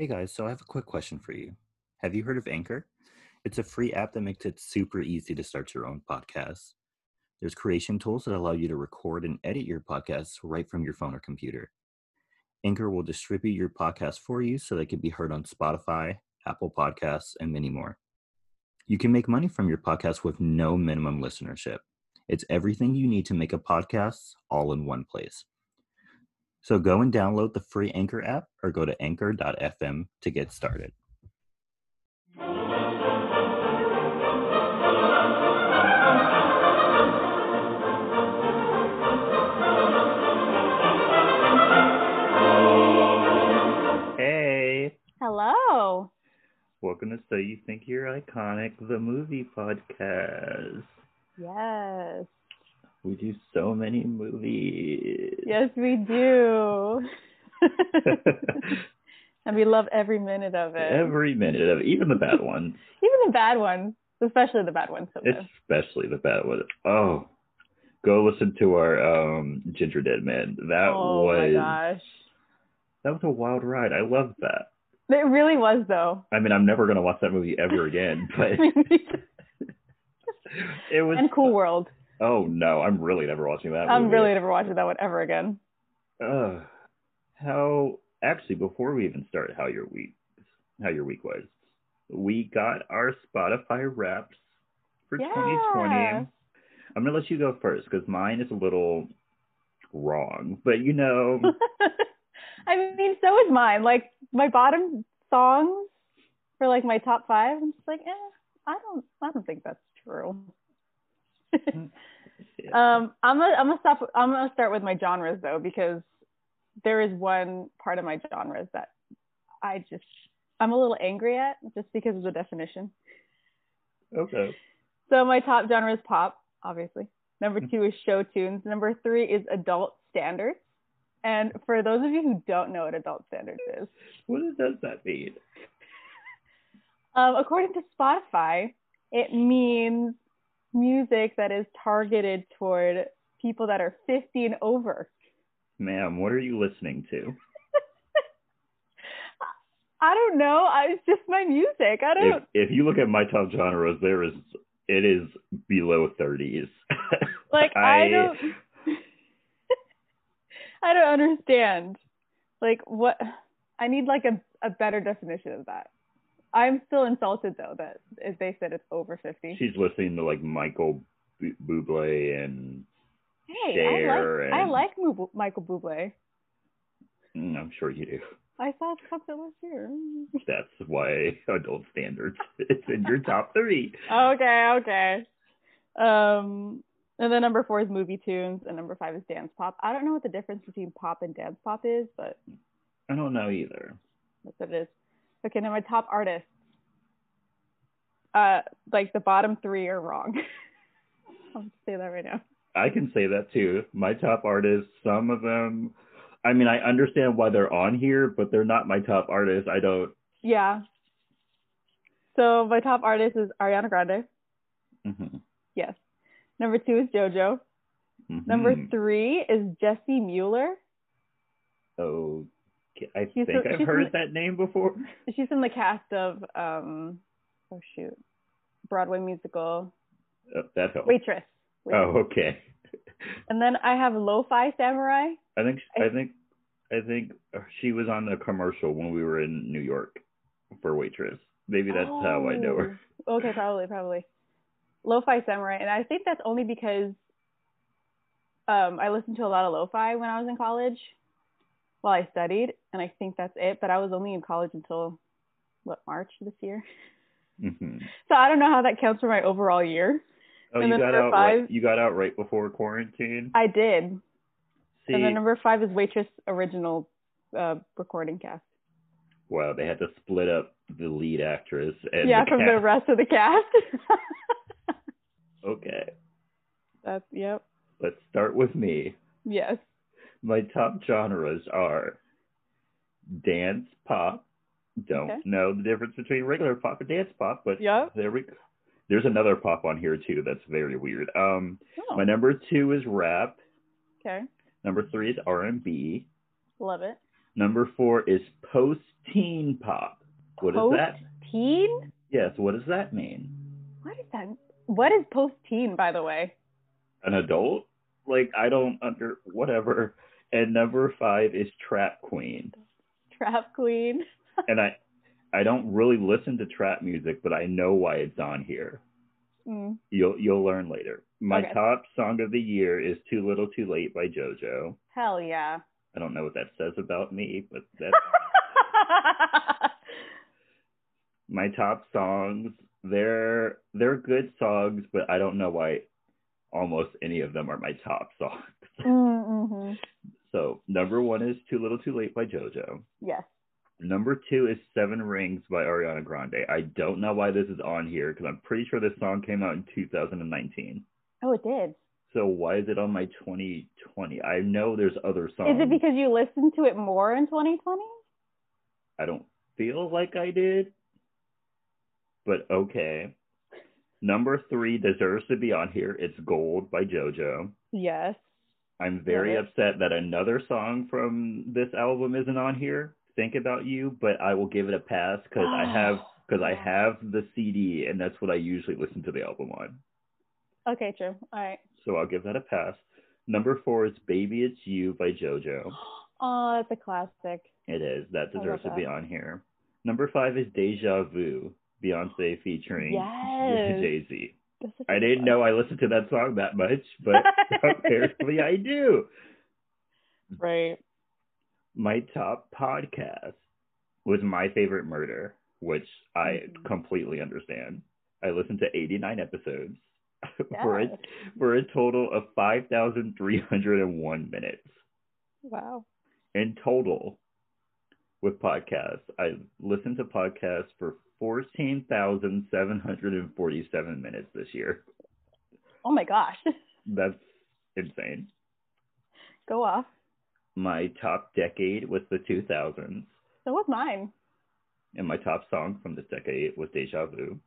Hey guys, so I have a quick question for you. Have you heard of Anchor? It's a free app that makes it super easy to start your own podcast. There's creation tools that allow you to record and edit your podcasts right from your phone or computer. Anchor will distribute your podcast for you so they can be heard on Spotify, Apple Podcasts, and many more. You can make money from your podcast with no minimum listenership. It's everything you need to make a podcast all in one place. So go and download the free Anchor app or go to anchor.fm to get started. Hey, Hello. welcome to So You Think You're Iconic, the movie podcast. Yes. We do so many movies. Yes, we do. and we love every minute of it. Every minute of it, even the bad ones. Even the bad ones, especially the bad ones. sometimes. especially the bad ones. Oh, go listen to our um, Gingerdead Man. That oh was my gosh. that was a wild ride. I love that. It really was though. I mean, I'm never gonna watch that movie ever again, but it was. and Cool World. Oh no, I'm really never watching that. I'm movie. really never watching that one ever again. Ugh. how actually before we even start, how your week, how your week was. We got our Spotify Wraps for Yeah. 2020. I'm gonna let you go first because mine is a little wrong, but you know, I mean, so is mine. Like my bottom songs for like my top five. I'm just like, eh, I don't, I don't think that's true. Um, I'm gonna I'm gonna stop. I'm gonna start with my genres though because there is one part of my genres that I just I'm a little angry at just because of the definition. okay. So my top genre is pop, obviously. Number two is show tunes. Number three is adult standards. And for those of you who don't know what adult standards is, What does that mean? um, according to Spotify, it means music that is targeted toward people that are 50 and over. Ma'am, what are you listening to? I don't know. I, it's just my music. I don't. If if you look at my top genres, there is it is below 30s. like I, don't. I don't understand. Like what? I need like a a better definition of that. I'm still insulted though that if they said it's over 50. She's listening to like Michael Bu- Bublé and hey, Cher I like I like Michael Bublé. mm, I'm sure you do. I saw his concert last year. That's why adult standards it's in your top three. okay, okay. Um, and then number four is movie tunes, and number five is dance pop. I don't know what the difference between pop and dance pop is, but I don't know either. that's what it is. Okay, now my top artists. Uh, like the bottom three are wrong. I'll say that right now. I can say that too. My top artists, some of them, I mean, I understand why they're on here, but they're not my top artists. I don't. Yeah. So my top artist is Ariana Grande. mhm, Yes. Number two is JoJo. Number mhm. three is Jessie Mueller. Okay, I She's think a- I've heard a- that name before. She's in the cast of um oh shoot. Broadway musical Oh, that helps. Waitress. Waitress. Oh, okay. And then I have Lo-Fi Samurai. I think I- I think I think she was on the commercial when we were in New York for waitress. Maybe that's how I know her. Oh, Okay, probably, probably. Lo-Fi Samurai, and I think that's only because um, I listened to a lot of lo-fi when I was in college while I studied, and I think that's it. But I was only in college until what March this year, hmm so I don't know how that counts for my overall year. Oh, And you got out right, you got out right before quarantine. I did, See, and then number five is Waitress original uh, recording cast. wow, they had to split up the lead actress and yeah, the from the rest of the cast. Okay, that's yep. let's start with me. Yes. My top genres are dance pop. Don't Okay. know the difference between regular pop and dance pop, but yeah, there we There's another pop on here too that's very weird. Um, Oh, my number two is rap. okay. Number three is R and B. Love it. Number four is post teen pop. What is Post that? teen? Yes, what does that mean? What is that? What is post teen, by the way? An adult? Like I don't under whatever. And number five is Trap Queen. Trap queen. And I I don't really listen to trap music, but I know why it's on here. Mm. You'll you'll learn later. My Okay. top song of the year is Too Little Too Late by JoJo. Hell yeah. I don't know what that says about me, but that's my top songs. They're they're good songs, but I don't know why almost any of them are my top songs. mm-hmm. So number one is Too Little Too Late by JoJo. Yes. Number two is Seven Rings by Ariana Grande. I don't know why this is on here because I'm pretty sure this song came out in 2019. Oh, it did. So why is it on my 2020? I know there's other songs. Is it because you listened to it more in 2020? I don't feel like I did, but okay. Number three deserves to be on here. It's Gold by JoJo. Yes. I'm very upset that another song from this album isn't on here. Think about you, but I will give it a pass because I have because I have the CD and that's what I usually listen to the album on. Okay, true. All right. So I'll give that a pass. Number four is Baby It's You by JoJo. Oh, that's a classic. It is. That deserves to be on here. Number five is Deja Vu, Beyonce featuring Yes. Jay Z. That's such a I didn't know I listened to that song that much, but apparently I do. Right. My top podcast was My Favorite Murder, which I Mhm. completely understand. I listened to 89 episodes for, a, for a total of 5,301 minutes. Wow. in total with podcasts. I listened to podcasts for 14,747 minutes this year. Oh my gosh. That's insane. Go off. My top decade was the 2000s, So was mine? and my top song from this decade was Deja Vu.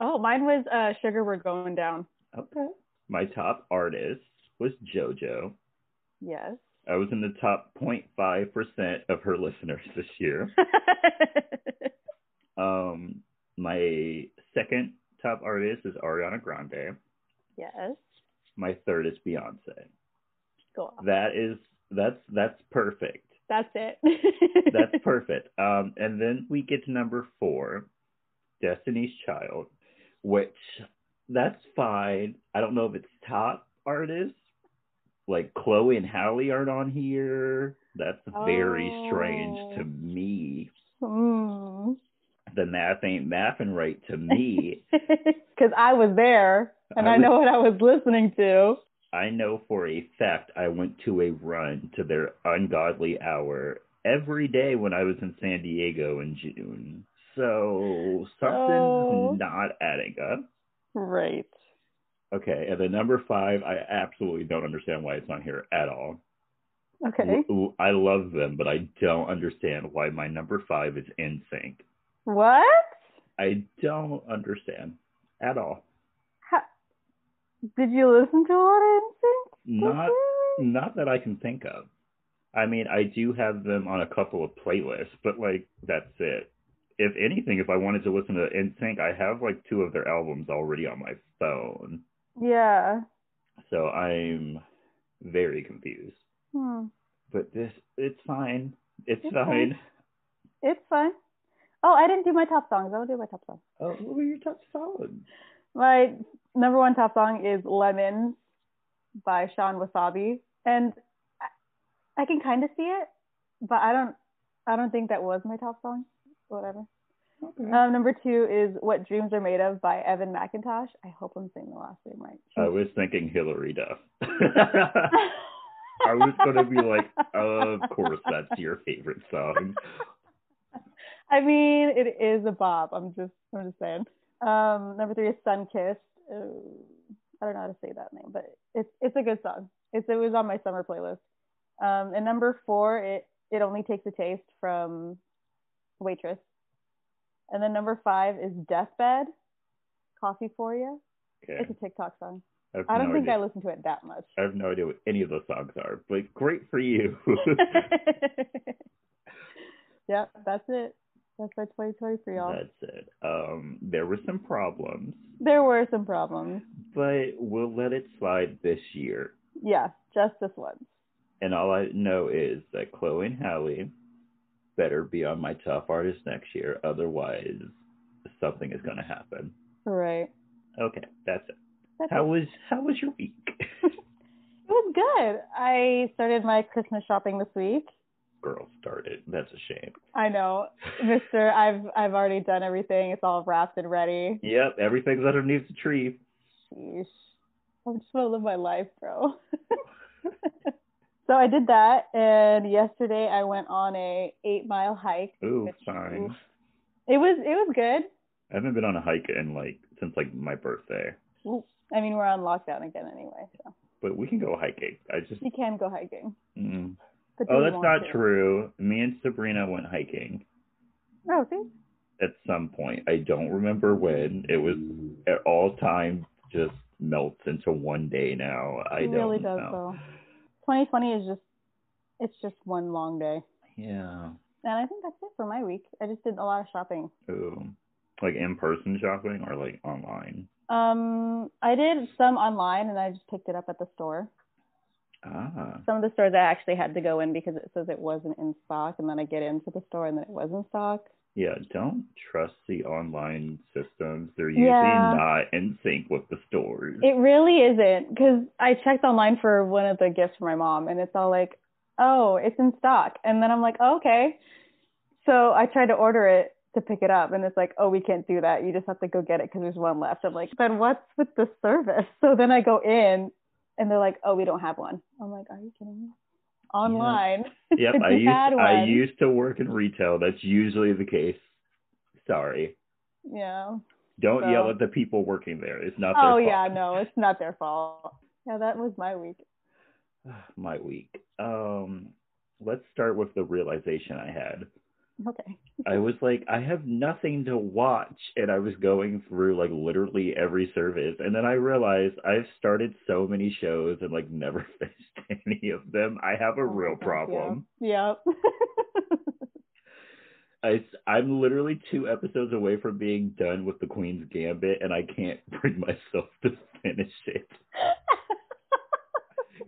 Oh, mine was uh Sugar We're Going Down. Okay. My top artist was JoJo. Yes. I was in the top 0.5% of her listeners this year. Um, my second top artist is Ariana Grande. yes. My third is Beyonce. Go off. That is that's that's perfect. That's it. That's perfect. Um, and then we get to number four, Destiny's Child, which that's fine. I don't know if it's top artists. Like Chloe and Halle aren't on here. That's very strange Oh. to me. Hmm. The math ain't mathing right to me. Because I was there and I I, know what I was listening to. I know for a fact I went to a run to their ungodly hour every day when I was in San Diego in June. So something's Oh. not adding up. Right. Okay, and then number five, I absolutely don't understand why it's not here at all. Okay. I love them, but I don't understand why my number five is NSYNC. What? I don't understand at all. How, did you listen to a lot of NSYNC? Not Not that I can think of. I mean, I do have them on a couple of playlists, but like that's it. If anything, if I wanted to listen to NSYNC, I have like two of their albums already on my phone, Yeah. so I'm very confused. Hmm. But this, it's fine. It's It's fine. fine. It's fine. Oh, I didn't do my top songs. I'll do my top song. Oh, what were your top songs? My number one top song is Lemon by Sean Wasabi. And I, I can kind of see it, but I don't I don't think that was my top song. Whatever. Okay. Um, number two is What Dreams Are Made Of by Evan McIntosh. I hope I'm saying the last name right. I was thinking Hillary Duff. I was gonna be like, of course, that's your favorite song. I mean, it is a bop. I'm just, I'm just saying. Um, number three is Sun Kissed. Uh, I don't know how to say that name, but it's it's a good song. It's it was on my summer playlist. Um, and number four, it it only takes a taste from Waitress. And then number five is Deathbed, Coffee for You. Okay. It's a TikTok song. I, I don't no think idea. I listen to it that much. I have no idea what any of those songs are, but great for you. Yep, that's it. That's my 2020 for y'all. That's it. Um, there were some problems, There were some problems. but we'll let it slide this year. Yeah, just this once. And all I know is that Chloe and Halle better be on my top artist next year. Otherwise, something is going to happen. Right. Okay, that's it. That's How it. was how was your week? It was good. I started my Christmas shopping this week. Girl started. That's a shame. I know, Mister. I've I've already done everything. It's all wrapped and ready. Yep, everything's underneath the tree. Sheesh. I just to live my life, bro. so I did that, and yesterday I went on a eight mile hike. Ooh, which- fine. It was it was good. I haven't been on a hike in like since like my birthday. Ooh. I mean, we're on lockdown again anyway, so But we can go hiking. I just you can go hiking. mm. Oh, that's not to? true. Me and Sabrina went hiking Oh, see, at some point. I don't remember when. It was at all time just melts into one day now. I it don't really does know. though. 2020 is just it's just one long day, Yeah. and I think that's it for my week. I just did a lot of shopping. Ooh. Like in person shopping or like online? Um, I did some online, and I just picked it up at the store. Ah. Some of the stores I actually had to go in because it says it wasn't in stock, and then I get into the store and then it was in stock. Yeah, don't trust the online systems. They're usually Yeah. not in sync with the stores. It really isn't because I checked online for one of the gifts for my mom, and it's all like, "Oh, it's in stock," and then I'm like, oh, "Okay." So I tried to order it to pick it up, and it's like, "Oh, we can't do that. You just have to go get it because there's one left." I'm like, "Then what's with the service?" So then I go in, and they're like, "Oh, we don't have one." I'm like, "Are you kidding me?" Online. Yep, I used I used to work in retail. That's usually the case. Sorry. Yeah. Don't So- yell at the people working there. It's not their fault. Oh their yeah, no, it's not their fault. Yeah, that was my week. My week. Um let's start with the realization I had. Okay. I was like, I have nothing to watch and I was going through like literally every service and then I realized I've started so many shows and like never finished any of them. I have a Oh real problem. yeah. I, I'm literally two episodes away from being done with the Queen's Gambit, and I can't bring myself to finish it.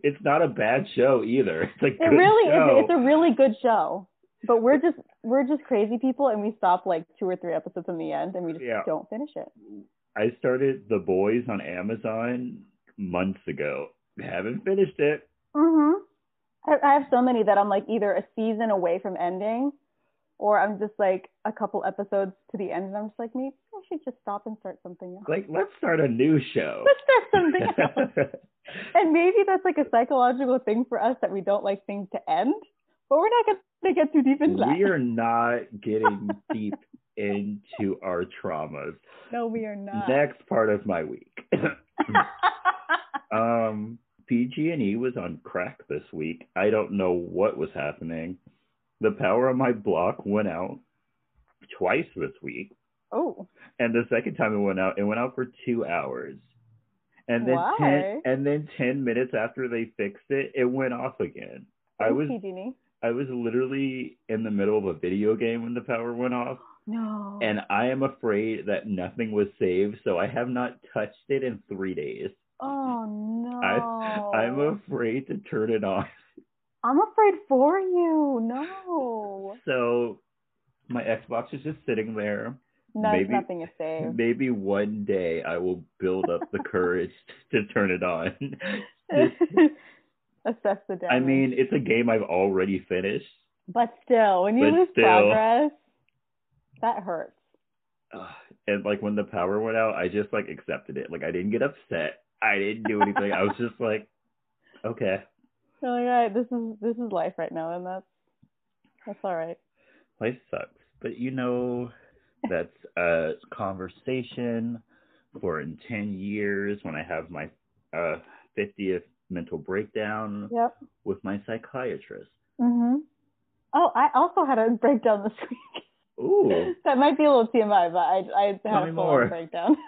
It's not a bad show either. It's a it really show. is. It's a really good show. But we're just we're just crazy people, and we stop like two or three episodes in the end, and we just Yeah. don't finish it. I started The Boys on Amazon months ago. Haven't finished it. Mhm. I, I have so many that I'm like either a season away from ending, or I'm just like a couple episodes to the end, and I'm just like maybe I should just stop and start something else. Like, let's start a new show. Let's start something else. And maybe that's like a psychological thing for us that we don't like things to end, but we're not going to get too deep into that. we are not getting deep into our traumas. No, we are not. Next part of my week. Um, PG&E was on crack this week. I don't know what was happening. The power on my block went out twice this week, oh, and the second time it went out, it went out for two hours. And then Why? ten and then ten minutes after they fixed it, it went off again. I was PG&E. I was literally in the middle of a video game when the power went off, No. and I am afraid that nothing was saved, so I have not touched it in three days. oh no. I, I'm afraid to turn it on. I'm afraid for you. No. So my Xbox is just sitting there. No, Maybe- nothing is saved. Maybe one day I will build up the courage to turn it on. Just- Assess the damage. I mean, it's a game I've already finished. but still, when you But lose still. progress, that hurts. And like when the power went out, I just like accepted it. Like I didn't get upset. I didn't do anything. I was just like, okay, So like, all right, this is this is life right now, and that's that's all right. life sucks. But you know, that's a conversation for in 10 years when I have my uh, 50th mental breakdown Yep. with my psychiatrist. Mm-hmm. Oh, I also had a breakdown this week. Ooh, that might be a little TMI, but I I had Tell a full breakdown.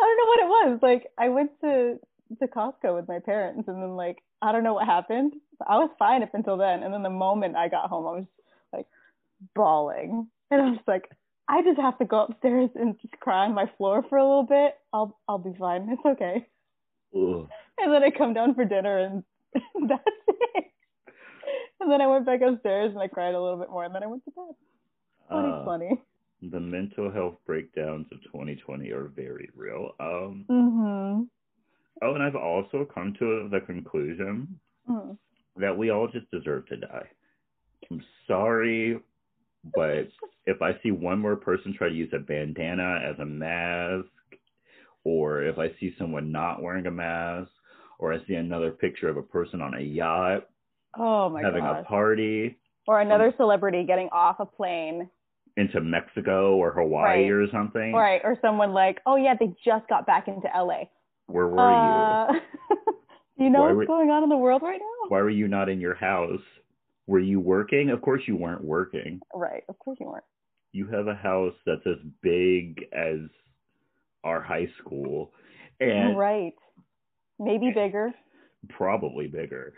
I don't know what it was. Like I went to to Costco with my parents, and then like I don't know what happened. I was fine up until then, and then the moment I got home, I was like, bawling. And I was like, I just have to go upstairs and just cry on my floor for a little bit. I'll I'll be fine. It's okay. Ugh. And then I come down for dinner and that's it. And then I went back upstairs and I cried a little bit more and then I went to bed. Funny, Uh, funny. the mental health breakdowns of 2020 are very real. Um, Mhm. oh, and I've also come to the conclusion Mm. that we all just deserve to die. I'm sorry, but if I see one more person try to use a bandana as a mask, or if I see someone not wearing a mask, or I see another picture of a person on a yacht Oh my having god. a party Or another celebrity getting off a plane. into Mexico or Hawaii Right. or something, Right. Or someone like, oh yeah, they just got back into LA. where were you? Uh, do you know Why what's were- going on in the world right now? Why were you not in your house? Were you working? Of course you weren't working. Right. Of course you weren't. You have a house that's as big as our high school and right. Maybe eh, bigger. probably bigger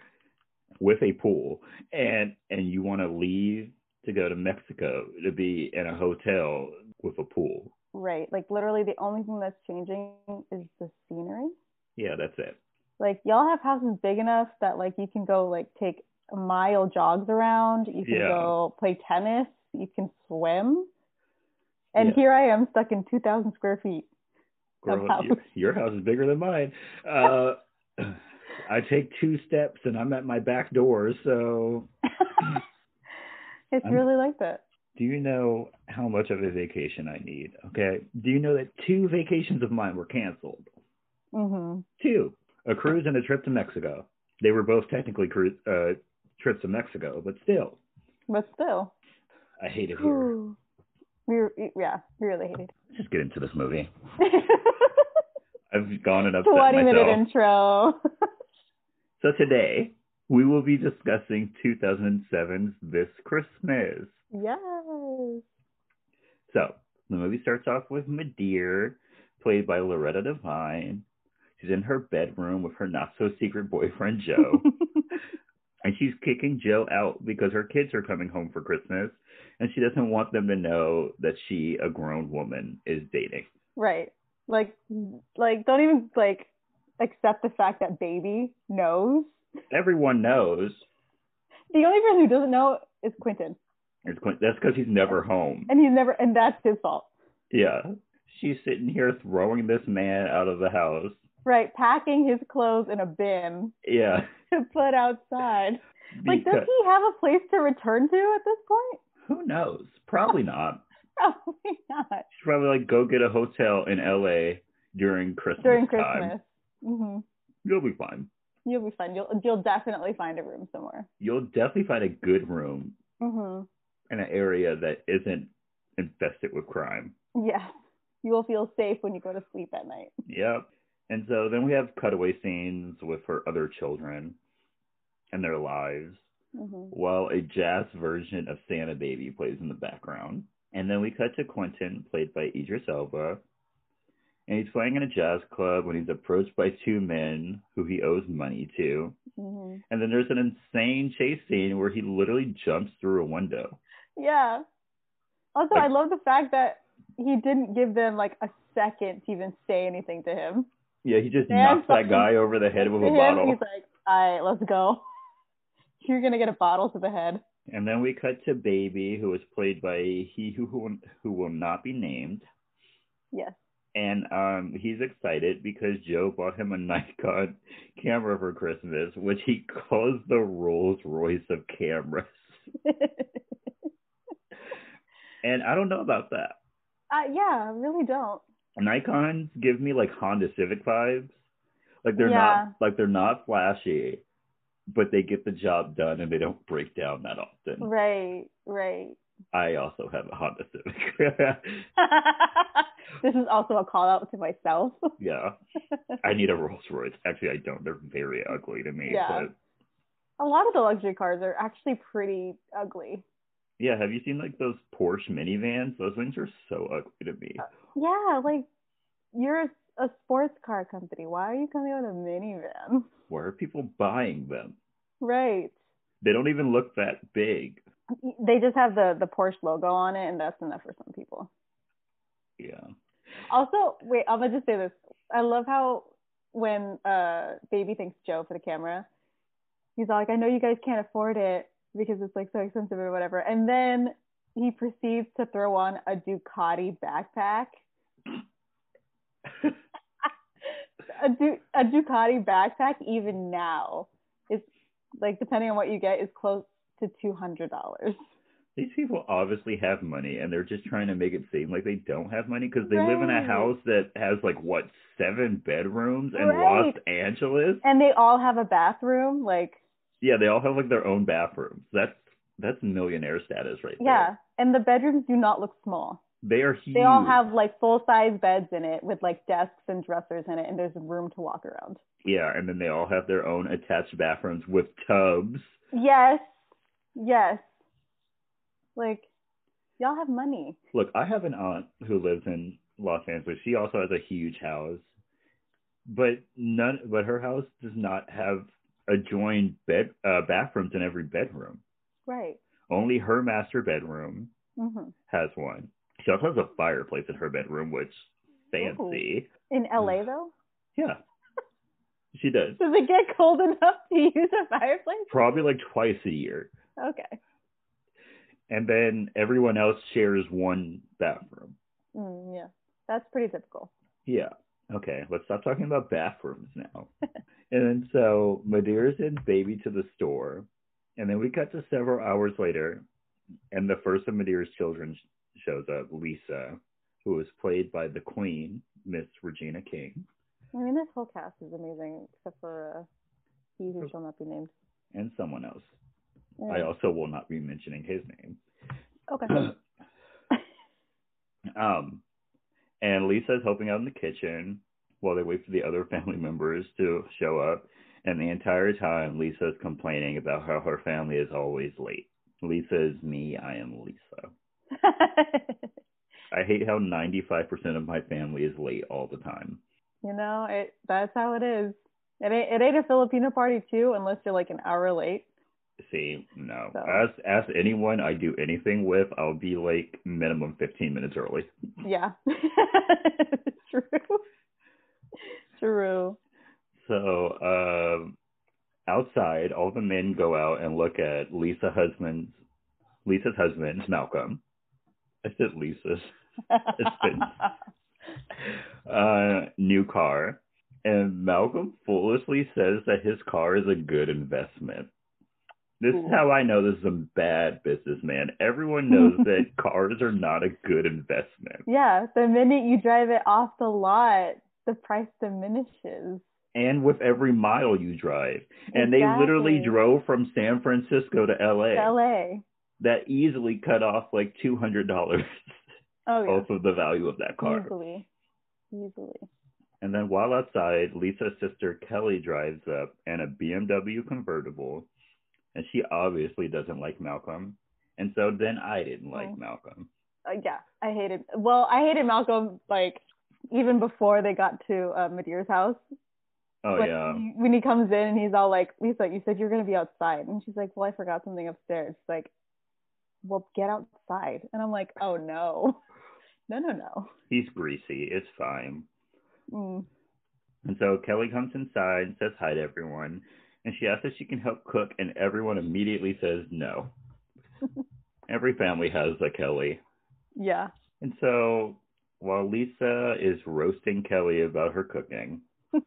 with a pool and and you want to leave to go to Mexico to be in a hotel with a pool. Right. Like literally the only thing that's changing is the scenery. Yeah, that's it. Like y'all have houses big enough that like you can go like take mile jogs around, you can Yeah. go play tennis, you can swim. And Yeah. here I am stuck in 2000 square feet. Girl, your, your house is bigger than mine. Uh I take two steps and I'm at my back door, so it's I'm- really like that. Do you know how much of a vacation I need? Okay. Do you know that two vacations of mine were canceled? Mhm. Two. A cruise and a trip to Mexico. They were both technically cruise, uh, trips to Mexico, but still, But still. I hate it here. We were, yeah, we really hated. Let's just get into this movie. I've gone and upset 20 minute myself. intro. So today, we will be discussing 2007's This Christmas. yes. So the movie starts off with Ma'Dere, played by Loretta Devine. She's in her bedroom with her not so secret boyfriend Joe, and she's kicking Joe out because her kids are coming home for Christmas, and she doesn't want them to know that she, a grown woman, is dating. right. Like, like, don't even like accept the fact that baby knows. Everyone knows. The only person who doesn't know is Quentin, It's, Quin- that's because he's never home. and he's never, and that's his fault. Yeah. She's sitting here throwing this man out of the house. Right, packing his clothes in a bin Yeah. To put outside. Like, does he have a place to return to at this point? who knows? Probably not. Probably not. Should probably like go get a hotel in LA during Christmas During. Christmas. hmm You'll be fine. You'll be fine. You'll you'll definitely find a room somewhere. You'll definitely find a good room mm-hmm. in an area that isn't infested with crime. Yes. You will feel safe when you go to sleep at night. Yep. And so then we have cutaway scenes with her other children and their lives, hmm while a jazz version of Santa Baby plays in the background. And then we cut to Quentin, played by Idris Elba. And he's playing in a jazz club when he's approached by two men who he owes money to. hmm And then there's an insane chase scene where he literally jumps through a window. Yeah. Also, Like- I love the fact that he didn't give them like a second to even say anything to him. Yeah, he just And knocks that guy over the head with a him, bottle. He's like, "All right, let's go. You're gonna get a bottle to the head." And then we cut to Baby, who was played by he who who, who will not be named. Yes. And um, he's excited because Joe bought him a Nikon camera for Christmas, which he calls the Rolls Royce of cameras. And I don't know about that. uh, yeah, I really don't. Nikons give me like Honda Civic vibes. Like they're Yeah. not like they're not flashy, but they get the job done and they don't break down that often. Right, right. I also have a Honda Civic. this is also a call out to myself. yeah. I need a Rolls Royce. Actually, I don't. They're very ugly to me. Yeah. But a lot of the luxury cars are actually pretty ugly. yeah, have you seen like those Porsche minivans? Those things are so ugly to me. Uh, yeah, like you're a, a sports car company. Why are you coming out with a minivan? Are people buying them? Right. They don't even look that big. they just have the the Porsche logo on it, and that's enough for some people. Yeah. Also, wait, I'm gonna just say this. I love how when uh baby thanks Joe for the camera, he's all like, "I know you guys can't afford it because it's like so expensive or whatever," and then he proceeds to throw on a Ducati backpack. A, du- a Ducati backpack, even now, is like depending on what you get, is close to two hundred dollars. These people obviously have money, and they're just trying to make it seem like they don't have money because they live in a house that has like what seven bedrooms in Right. Los Angeles. And they all have a bathroom, like Yeah, they all have like their own bathrooms. That's that's millionaire status right there. yeah. And the bedrooms do not look small. They are huge. They all have like full size beds in it with like desks and dressers in it, and there's room to walk around. Yeah, and then they all have their own attached bathrooms with tubs. Yes, yes. Like, y'all have money. Look, I have an aunt who lives in Los Angeles. She also has a huge house, but none. But her house does not have adjoined bed uh, bathrooms in every bedroom. Right. Only her master bedroom hmm has one. She also has a fireplace in her bedroom, which fancy. In LA though, Yeah, she does. does it get cold enough to use a fireplace? Probably like twice a year. Okay. And then everyone else shares one bathroom. Mm, yeah, that's pretty typical. Yeah. Okay, let's stop talking about bathrooms now. and then so Madeiras and Baby to the store, and then we cut to several hours later, and the first of Madeira's children shows up, Lisa, who is played by the Queen, Miss Regina King, I mean, this whole cast is amazing, except for uh, he who shall not be named. and someone else. Yeah. I also will not be mentioning his name. Okay. um, and Lisa's helping out in the kitchen while they wait for the other family members to show up. And the entire time, Lisa's complaining about how her family is always late. Lisa is me. I am Lisa. I hate how 95% of my family is late all the time. you know, it that's how it is. It ain't it ain't a Filipino party too, unless you're like an hour late. See, no. So- Ask, ask anyone I do anything with, I'll be like minimum 15 minutes early. Yeah. True. True. So, um, outside, all the men go out and look at Lisa husband's Lisa's husband, Malcolm. I said Lisa's been- uh, new car, and Malcolm foolishly says that his car is a good investment. This is how I know this is a bad businessman. Everyone knows that cars are not a good investment. yeah, the minute you drive it off the lot, the price diminishes. And with every mile you drive. And they literally drove from San Francisco to LA. LA. That easily cut off like $200 Oh yeah. off of the value of that car. Easily. Easily. And then while outside, Lisa's sister Kelly drives up in a BMW convertible, and she obviously doesn't like Malcolm. And so then I didn't like Oh. Malcolm. Uh, yeah, I hated. Well, I hated Malcolm like even before they got to uh, Madeira's house. Oh when yeah. he, when he comes in and he's all like, Lisa, you said you're gonna be outside, and she's like, Well, I forgot something upstairs. Like, Well, get outside, and I'm like, Oh no, no, no, no. He's greasy. It's fine. Mm. And so Kelly comes inside and says hi to everyone, and she asks if she can help cook, and everyone immediately says no. Every family has a Kelly. Yeah. And so while Lisa is roasting Kelly about her cooking,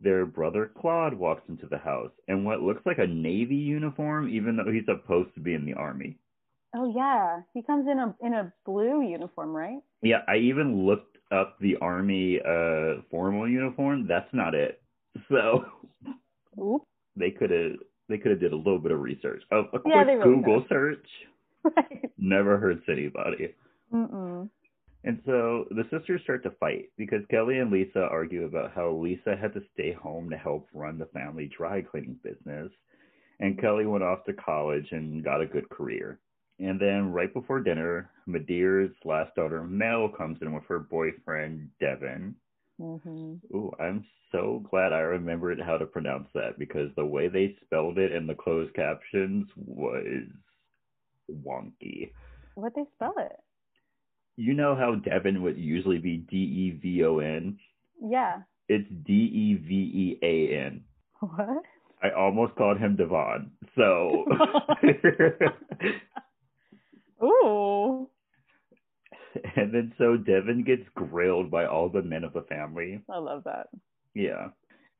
their brother Claude walks into the house in what looks like a Navy uniform, even though he's supposed to be in the Army. Oh yeah, he comes in a in a blue uniform, right? Yeah, I even looked up the Army uh, formal uniform. That's not it. So Oop. they could have they could have did a little bit of research. A, a quick Yeah, really Google could. search Right. never hurts anybody. Mm-mm. And so the sisters start to fight because Kelly and Lisa argue about how Lisa had to stay home to help run the family dry cleaning business, and Kelly went off to college and got a good career. And then right before dinner, Madeira's last daughter Mel comes in with her boyfriend Devin. hmm Ooh, I'm so glad I remembered how to pronounce that because the way they spelled it in the closed captions was wonky. What they spell it? You know how Devon would usually be D E V O N? Yeah. It's D E V E A N. What? I almost called him Devon. So Ooh. and then so Devon gets grilled by all the men of the family. I love that. Yeah.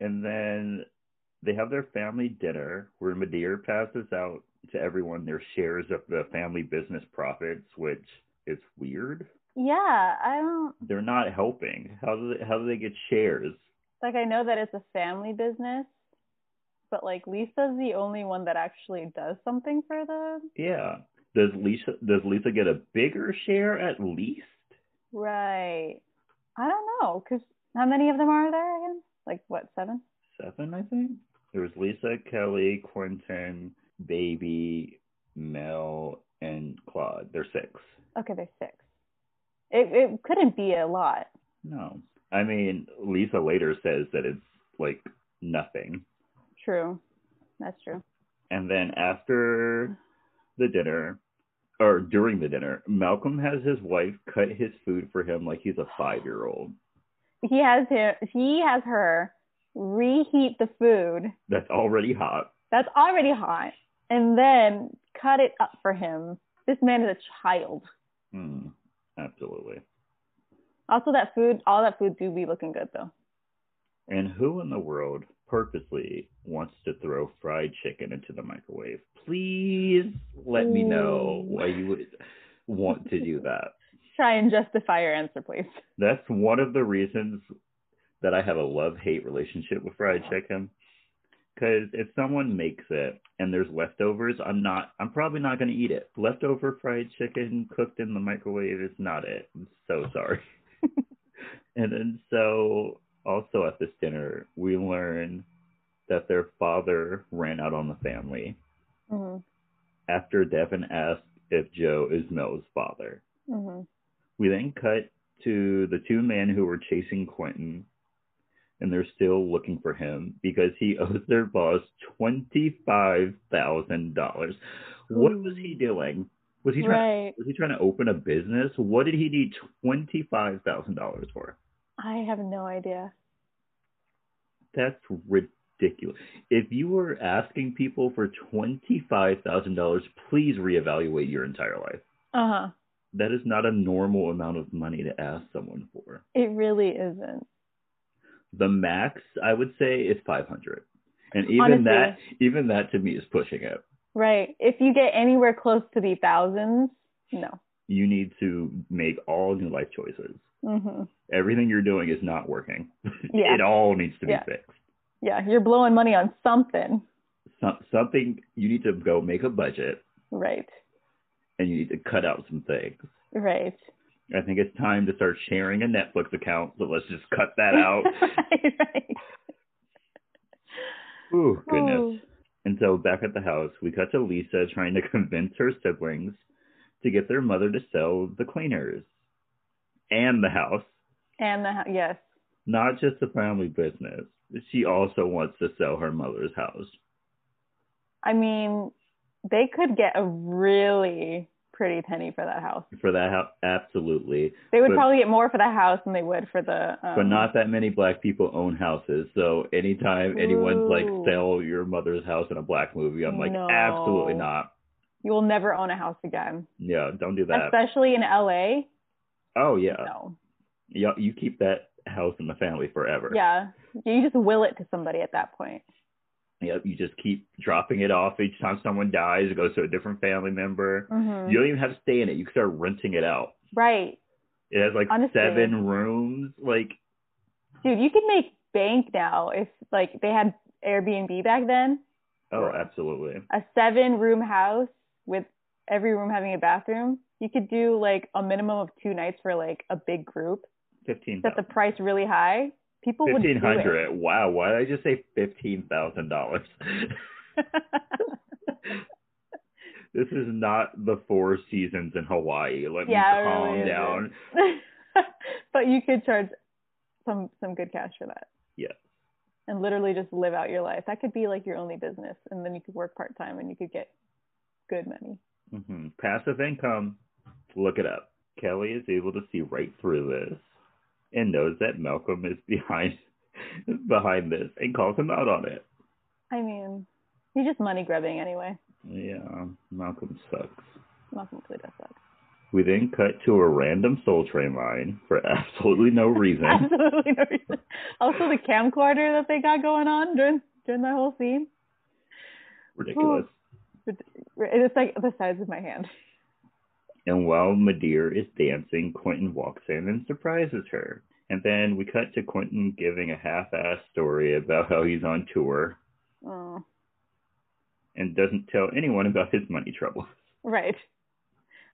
And then they have their family dinner where Madeira passes out to everyone their shares of the family business profits, which is weird. Yeah, I don't They're not helping. How do they, how do they get shares? like I know that it's a family business, but like Lisa's the only one that actually does something for them. Yeah. Does Lisa does Lisa get a bigger share at least? Right. I don't know, cause how many of them are there again? Like what, seven? Seven, I think. There was Lisa, Kelly, Quentin, Baby, Mel, and Claude. They're six. Okay, there's six. It it couldn't be a lot. No. I mean, Lisa later says that it's like nothing. True. That's true. And then after the dinner, or during the dinner, Malcolm has his wife cut his food for him like he's a five year old. He has him he has her reheat the food That's already hot. that's already hot and then cut it up for him. This man is a child. Mm, absolutely. Also that food all that food do be looking good though. And who in the world purposely wants to throw fried chicken into the microwave? Please let me know why you would want to do that. Try and justify your answer, please. That's one of the reasons that I have a love hate relationship with fried chicken. Because if someone makes it and there's leftovers, I'm not, I'm probably not going to eat it. Leftover fried chicken cooked in the microwave is not it. I'm so sorry. and then so also at this dinner, we learn that their father ran out on the family hmm after Devin asked if Joe is Mel's father. hmm We then cut to the two men who were chasing Quentin, and they're still looking for him because he owes their boss twenty-five thousand dollars. What was he doing? Was he trying? Right. Was he trying to open a business? What did he need twenty-five thousand dollars for? I have no idea. That's ridiculous. If you were asking people for twenty-five thousand dollars, please reevaluate your entire life. Uh huh. That is not a normal amount of money to ask someone for. It really isn't. The max I would say is 500. And even Honestly. that even that to me is pushing it. Right. If you get anywhere close to the thousands, no. You need to make all new life choices. hmm Everything you're doing is not working. Yeah. it all needs to be Yeah. fixed. Yeah, you're blowing money on something. Some, something you need to go make a budget Right. and you need to cut out some things. Right. I think it's time to start sharing a Netflix account, so let's just cut that out. right, right. Ooh, goodness. Ooh. And so back at the house, we cut to Lisa trying to convince her siblings to get their mother to sell the cleaners and the house, And the hou- yes. not just the family business. She also wants to sell her mother's house. I mean, they could get a really pretty penny for that house. For that house, absolutely. They would But- probably get more for the house than they would for the. Um, But not that many black people own houses. So anytime anyone's like sell your mother's house in a black movie, I'm like, No. absolutely not. You will never own a house again, Yeah, don't do that. especially in LA. Oh yeah. No. Yeah, you keep that house in the family forever. Yeah, you just will it to somebody at that point. Yep, you just keep dropping it off each time someone dies. It goes to a different family member. hmm You don't even have to stay in it. You can start renting it out. Right, It has like Honestly. seven rooms. Like, dude. You could make bank now if like they had Airbnb back then. oh, absolutely. A seven-room house with every room having a bathroom. You could do like a minimum of two nights for like a big group. Fifteen. Set the price really high. People would Fifteen hundred. Wow. Why did I just say fifteen thousand dollars? this is not the Four Seasons in Hawaii. Let Yeah, me calm really down. but you could charge some some good cash for that. Yes. And literally just live out your life. That could be like your only business, and then you could work part time, and you could get good money. hmm Passive income. Look it up. Kelly is able to see right through this and knows that Malcolm is behind behind this and calls him out on it. I mean, he's just money grubbing anyway. Yeah, Malcolm sucks. Malcolm really does suck. We then cut to a random Soul Train line for absolutely no reason. Absolutely no reason. Also, the camcorder that they got going on during during that whole scene. Ridiculous. It's like the size of my hand. And while Ma'Dere is dancing, Quentin walks in and surprises her. And then we cut to Quentin giving a half-assed story about how he's on tour Oh, and doesn't tell anyone about his money troubles. right.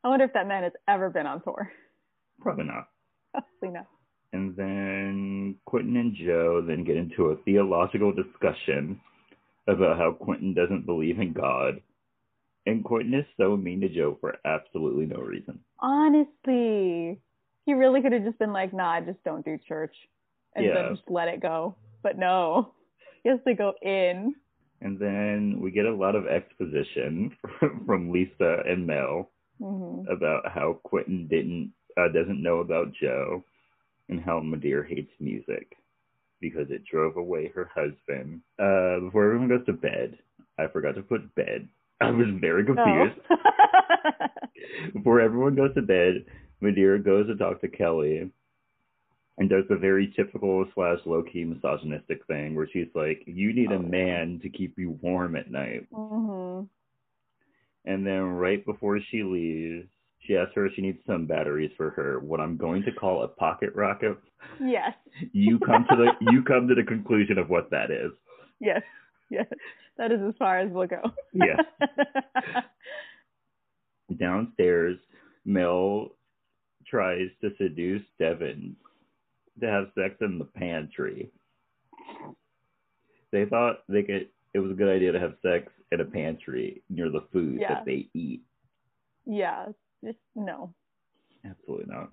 I wonder if that man has ever been on tour. Probably not. Probably not. And then Quentin and Joe then get into a theological discussion about how Quentin doesn't believe in God. And Quentin is so mean to Joe for absolutely no reason. Honestly, he really could have just been like, "Nah, I just don't do church," and Yeah. then just let it go. But no, he has to go in. And then we get a lot of exposition from Lisa and Mel hmm about how Quentin didn't uh, doesn't know about Joe and how Ma'Dere hates music because it drove away her husband. Uh, before everyone goes to bed, I forgot to put bed. I was very confused. Oh. Before everyone goes to bed, Ma'Dere goes to talk to Kelly and does the very typical slash low key misogynistic thing where she's like, You need Oh, a yeah. man to keep you warm at night. hmm And then right before she leaves, she asks her if she needs some batteries for her, what I'm going to call a pocket rocket. Yes. You come to the you come to the conclusion of what that is. Yes. Yes. That is as far as we'll go. Yeah. Downstairs, Mel tries to seduce Devin to have sex in the pantry. They thought they could it was a good idea to have sex in a pantry near the food Yeah. that they eat. yeah. Just no. Absolutely not.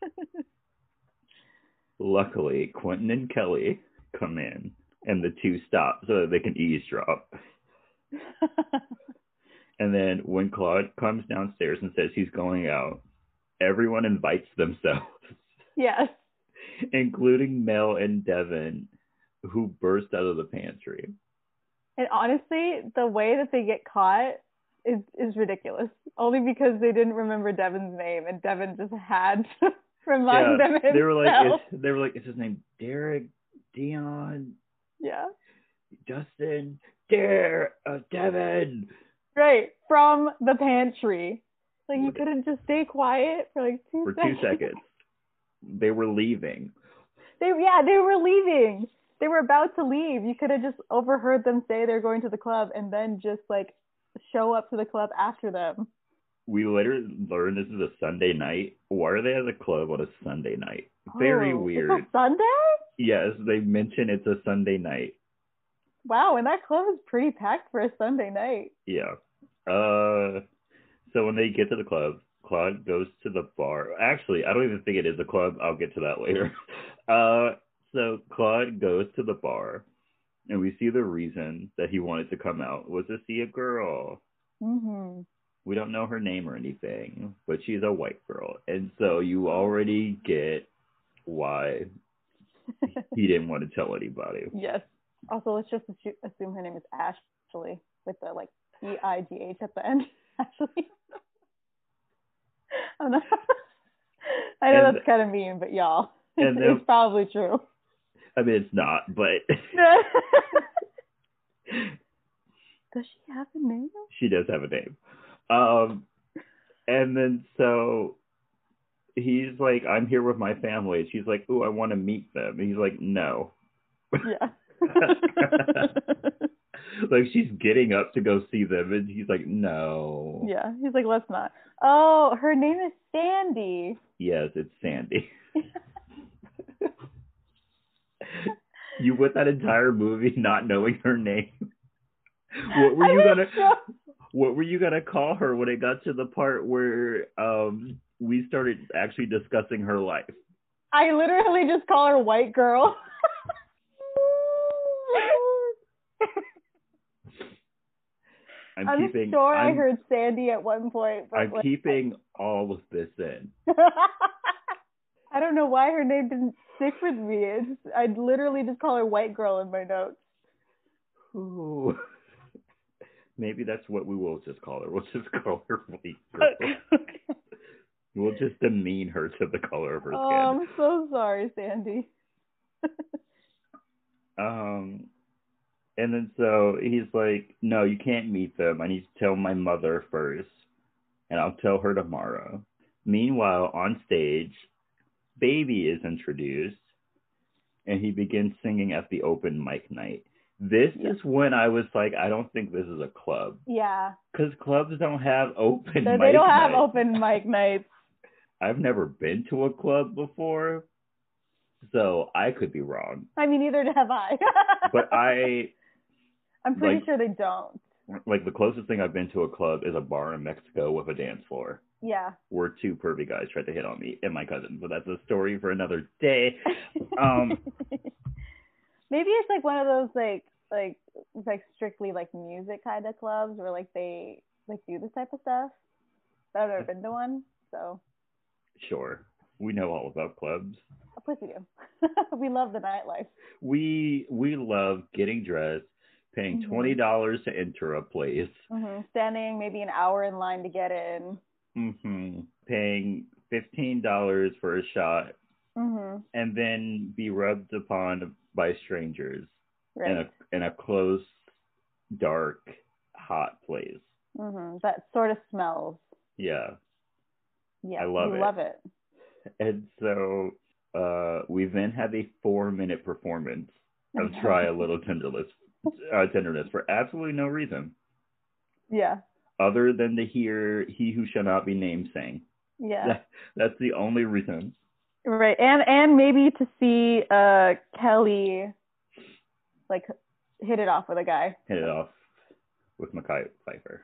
Luckily, Quentin and Kelly come in and the two stop so that they can eavesdrop. And then when Claude comes downstairs and says he's going out, everyone invites themselves, yes. including Mel and Devin, who burst out of the pantry. And honestly, the way that they get caught is is ridiculous. Only because they didn't remember Devin's name, and Devin just had to remind them himself. they were like, it's, they were like, "Is his name Derek, Dion, yeah, Justin, Dare, uh, Devin?" right from the pantry. Like you couldn't just stay quiet for like two For seconds. two seconds, they were leaving. They yeah, they were leaving. They were about to leave. You could have just overheard them say they're going to the club, and then just like show up to the club after them. We later learned this is a Sunday night. Why are they at the club on a Sunday night? Very Oh, weird. It's a Sunday. Yes, they mention it's a Sunday night. Wow, and that club is pretty packed for a Sunday night. Yeah. Uh, so when they get to the club, Claude goes to the bar. Actually, I don't even think it is a club. I'll get to that later. Uh, so Claude goes to the bar, and we see the reason that he wanted to come out was to see a girl. Mhm. We don't know her name or anything, but she's a white girl, and so you already get why he didn't want to tell anybody. yes. Also, let's just assume her name is Ashley with the like E I G H at the end. Ashley. I'm not. I know And- that's kind of mean, but y'all, and it's, then- it's probably true. I mean, it's not, but Does she have a name? she does have a name. Um, and then so he's like, I'm here with my family. She's like, Ooh, I want to meet them. And he's like, No. Yeah. like she's getting up to go see them, and he's like, No. yeah. He's like, let's not. Oh, her name is Sandy. Yes, it's Sandy. you went that entire movie not knowing her name. What were I you gonna know. what were you gonna call her when it got to the part where um we started actually discussing her life? I literally just call her white girl. I'm, I'm keeping. sure i I'm, heard Sandy at one point. But I'm like, keeping all of this in. I don't know why her name didn't stick with me. It's, I'd literally just call her White Girl in my notes. Ooh. Maybe that's what we will just call her. We'll just call her White Girl. We'll just demean her to the color of her skin. oh, skin. I'm so sorry, Sandy. Um, and then so he's like, "No, you can't meet them. I need to tell my mother first, and I'll tell her tomorrow." Meanwhile, on stage, Baby is introduced, and he begins singing at the open mic night. This Yeah. is when I was like, I don't think this is a club Yeah. because clubs don't have open So they don't have open mic nights. I've never been to a club before, so I could be wrong. I mean, neither have I. But I I'm pretty like- sure they don't. like the closest thing I've been to a club is a bar in Mexico with a dance floor Yeah. where two pervy guys tried to hit on me and my cousin. But that's a story for another day. Um, Maybe it's like one of those like like like strictly like music kind of clubs where like they like do this type of stuff. I've never been to one, so Sure, we know all about clubs. of course we do. we love the nightlife. We we love getting dressed, paying Mhm. twenty dollars to enter a place, hmm Standing maybe an hour in line to get in. hmm paying fifteen dollars for a shot, hmm and then be rubbed upon by strangers in a in a close, dark, hot place. hmm That sort of smells. Yeah. Yeah, I love it. love it. And so uh, we then have a four minute performance of Try a Little Tenderness, uh, tenderness for absolutely no reason yeah, other than to hear He Who Shall Not Be Named sing. yeah. That, that's the only reason. Right, and and maybe to see uh Kelly like hit it off with a guy. Hit it off with Mekhi Phifer,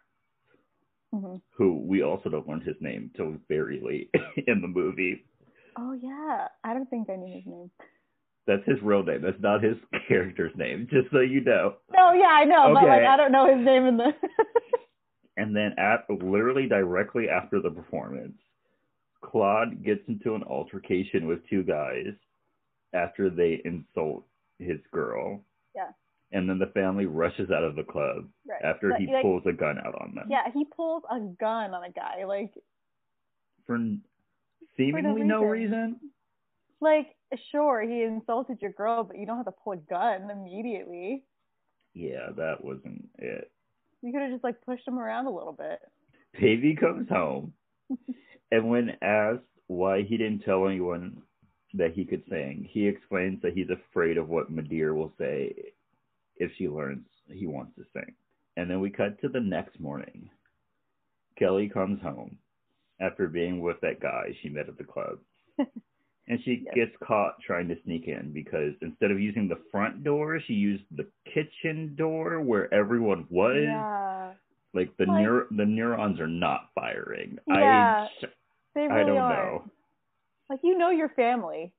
hmm who we also don't learn his name till very late in the movie. Oh yeah, I don't think I knew his name. That's his real name. That's not his character's name, just so you know. No, yeah, I know, but like I don't know his name in the. And then at literally directly after the performance, Claude gets into an altercation with two guys after they insult his girl. Yeah. And then the family rushes out of the club right. after Like- he like, pulls a gun out on them. Yeah, he pulls a gun on a guy. Like, For seemingly no reason. like sure, he insulted your girl, but you don't have to pull a gun immediately. Yeah, that wasn't it. You could have just like pushed him around a little bit. Baby comes home, and when asked why he didn't tell anyone that he could sing, he explains that he's afraid of what Ma'Dere will say if she learns he wants to sing. And then we cut to the next morning. Kelly comes home after being with that guy she met at the club. And she Yes. gets caught trying to sneak in because instead of using the front door, she used the kitchen door where everyone was. Yeah, Like the Like- neur- the neurons are not firing. Yeah. I they really I don't are. know. Like you know your family.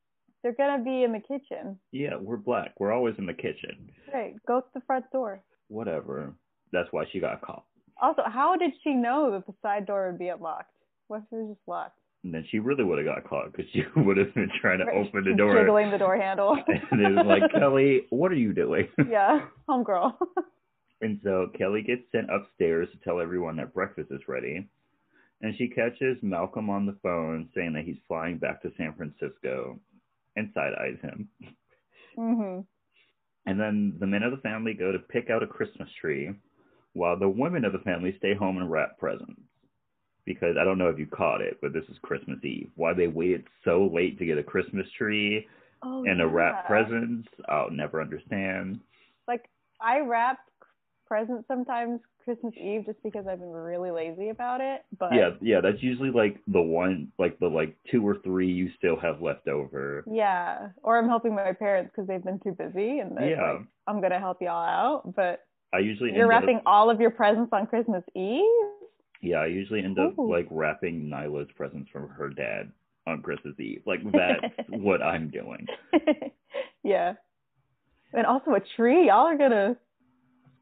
They're gonna be in the kitchen. Yeah, we're black. We're always in the kitchen. Right. Go to the front door. Whatever. That's why she got caught. Also, how did she know that the side door would be unlocked? What if it was just locked? And then she really would have got caught because she would have been trying to Right, open the door. Jiggling the door handle. and it was like, Kelly, what are you doing? yeah, homegirl. And so Kelly gets sent upstairs to tell everyone that breakfast is ready. And she catches Malcolm on the phone saying that he's flying back to San Francisco and side eyes him. mhm. And then the men of the family go to pick out a Christmas tree while the women of the family stay home and wrap presents. Because I don't know if you caught it, but this is Christmas Eve. Why they waited so late to get a Christmas tree Oh, and to wrap yeah. presents, I'll never understand. Like I wrap presents sometimes Christmas Eve just because I've been really lazy about it. But Yeah, yeah, that's usually like the one, like the like two or three you still have left over. Yeah, or I'm helping my parents because they've been too busy, and they're Yeah. like, I'm gonna help y'all out. But I usually you're wrapping up, all of your presents on Christmas Eve. yeah, I usually end up Ooh. like wrapping Nyla's presents from her dad on Christmas Eve. Like that's what I'm doing. yeah, and also a tree. Y'all are gonna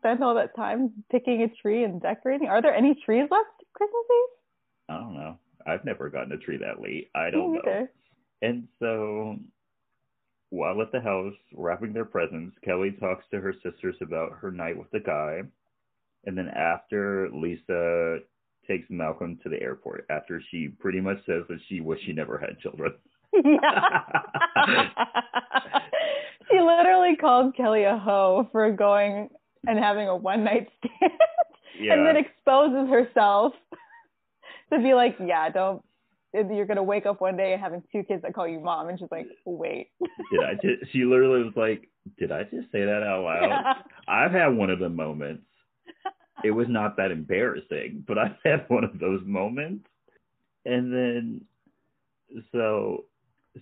spend all that time picking a tree and decorating? Are there any trees left Christmas Eve? I don't know. I've never gotten a tree that late. I don't know. And so, while at the house wrapping their presents, Kelly talks to her sisters about her night with the guy. And then after, Lisa takes Malcolm to the airport after she pretty much says that she wished she never had children. she literally called Kelly a hoe for going and having a one night stand Yeah. and then exposes herself to be like, yeah, don't. You're gonna wake up one day having two kids that call you mom, and she's like, "Wait." did I just, she literally was like, did I just say that out loud? I've had one of the moments. It was not that embarrassing, but I've had one of those moments. And then, so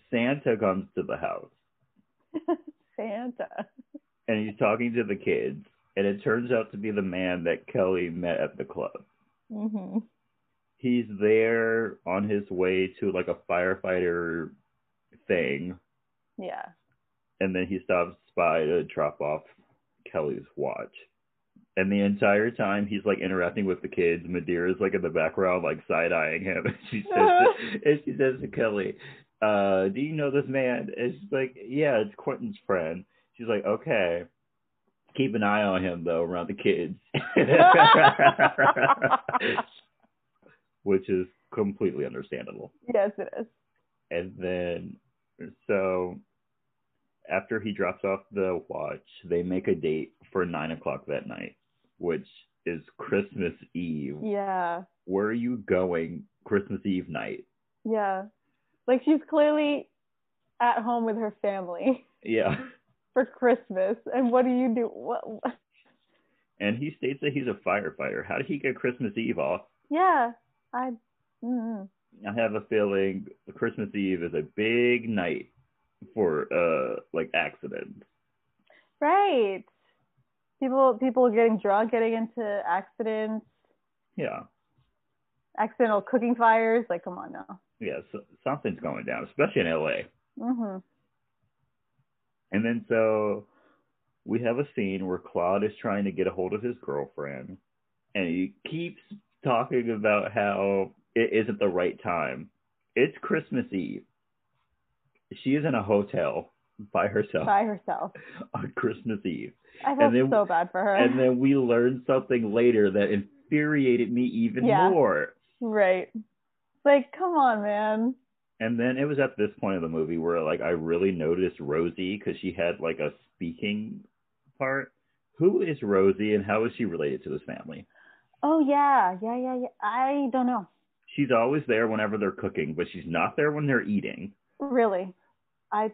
Santa comes to the house Santa. and he's talking to the kids, and it turns out to be the man that Kelly met at the club. hmm He's there on his way to like a firefighter thing, Yeah. and then he stops by to drop off Kelly's watch. And the entire time he's like interacting with the kids, Ma'Dere's like in the background, like side eyeing him. And she says, to, and she says to Kelly, uh, "Do you know this man?" And she's like, "Yeah, it's Quentin's friend." She's like, "Okay, keep an eye on him though around the kids," which is completely understandable. yes, it is. And then, so after he drops off the watch, they make a date for nine o'clock that night, which is Christmas Eve. Yeah. Where are you going Christmas Eve night? Yeah. Like she's clearly at home with her family Yeah. for Christmas, and what do you do? What? what- And he states that he's a firefighter. How did he get Christmas Eve off? Yeah. I. Mm, I have a feeling Christmas Eve is a big night for uh like accidents. right. People people getting drunk, getting into accidents, Yeah. accidental cooking fires. Like, come on now. Yeah, so, something's going down, especially in LA. Mhm. And then so we have a scene where Claude is trying to get a hold of his girlfriend, and he keeps talking about how it isn't the right time. It's Christmas Eve. She is in a hotel by herself By herself. on Christmas Eve. I felt then- so bad for her. And then we learned something later that infuriated me even Yeah. more. right. Like, come on, man. And then it was at this point of the movie where like I really noticed Rosie because she had like a speaking part. Who is Rosie and how is she related to this family? Oh yeah, yeah, yeah, yeah. I don't know. She's always there whenever they're cooking, but she's not there when they're eating. Really. I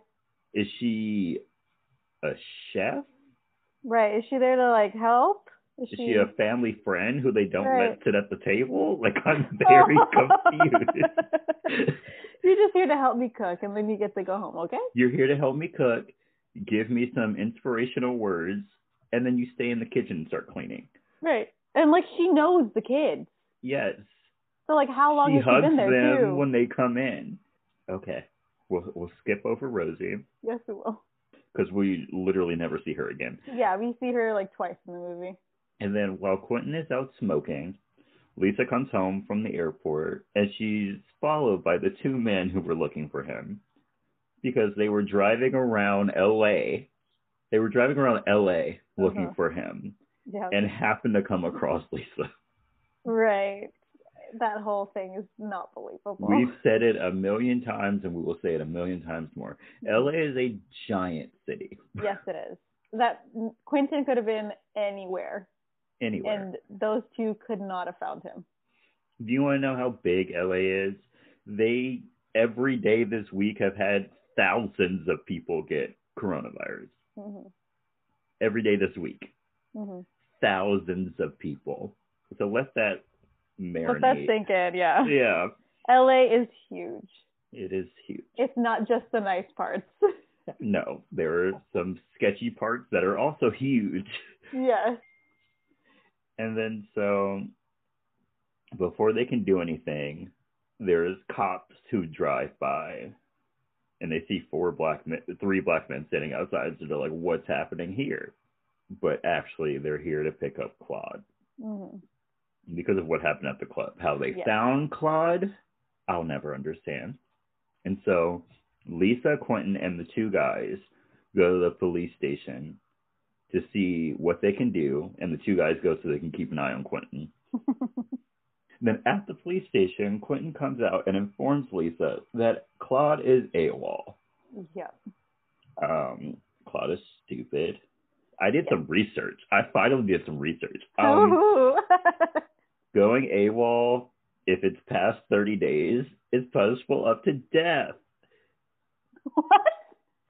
Is she a chef? right. Is she there to like help? Is Is she a family friend who they don't Right. let sit at the table? Like I'm oh. very confused. You're just here to help me cook, and then you get to go home. Okay. You're here to help me cook, give me some inspirational words, and then you stay in the kitchen and start cleaning. Right. And like she knows the kids. Yes. So like, how long she has she been there them too? when they come in. Okay. We'll we'll skip over Rosie Yes, we will. because we literally never see her again. Yeah, we see her like twice in the movie. And then while Quentin is out smoking, Lisa comes home from the airport and she's followed by the two men who were looking for him because they were driving around LA. They were driving around LA looking Uh-huh. for him Yeah. and happened to come across Lisa. right. That whole thing is not believable. We've said it a million times and we will say it a million times more. LA is a giant city. yes, it is. That Quentin could have been anywhere, Anywhere. and those two could not have found him. Do you want to know how big LA is? They every day this week have had thousands of people get coronavirus. hmm Every day this week, hmm thousands of people. So let that marinate. Let that sink in. Yeah. Yeah, LA is huge. it is huge. It's not just the nice parts. No, there are some sketchy parts that are also huge. yes. And then so before they can do anything, there's cops who drive by and they see four black men, three black men sitting outside. So they're like, what's happening here? but actually they're here to pick up Claude hmm because of what happened at the club. How they Yeah. found Claude, I'll never understand. And so Lisa, Quentin, and the two guys go to the police station to see what they can do, and the two guys go so they can keep an eye on Quentin. Then at the police station, Quentin comes out and informs Lisa that Claude is AWOL. yeah. Um, Claude is stupid. I did some research. I finally did some research. Um, going AWOL, if it's past 30 days, is punishable up to death. what?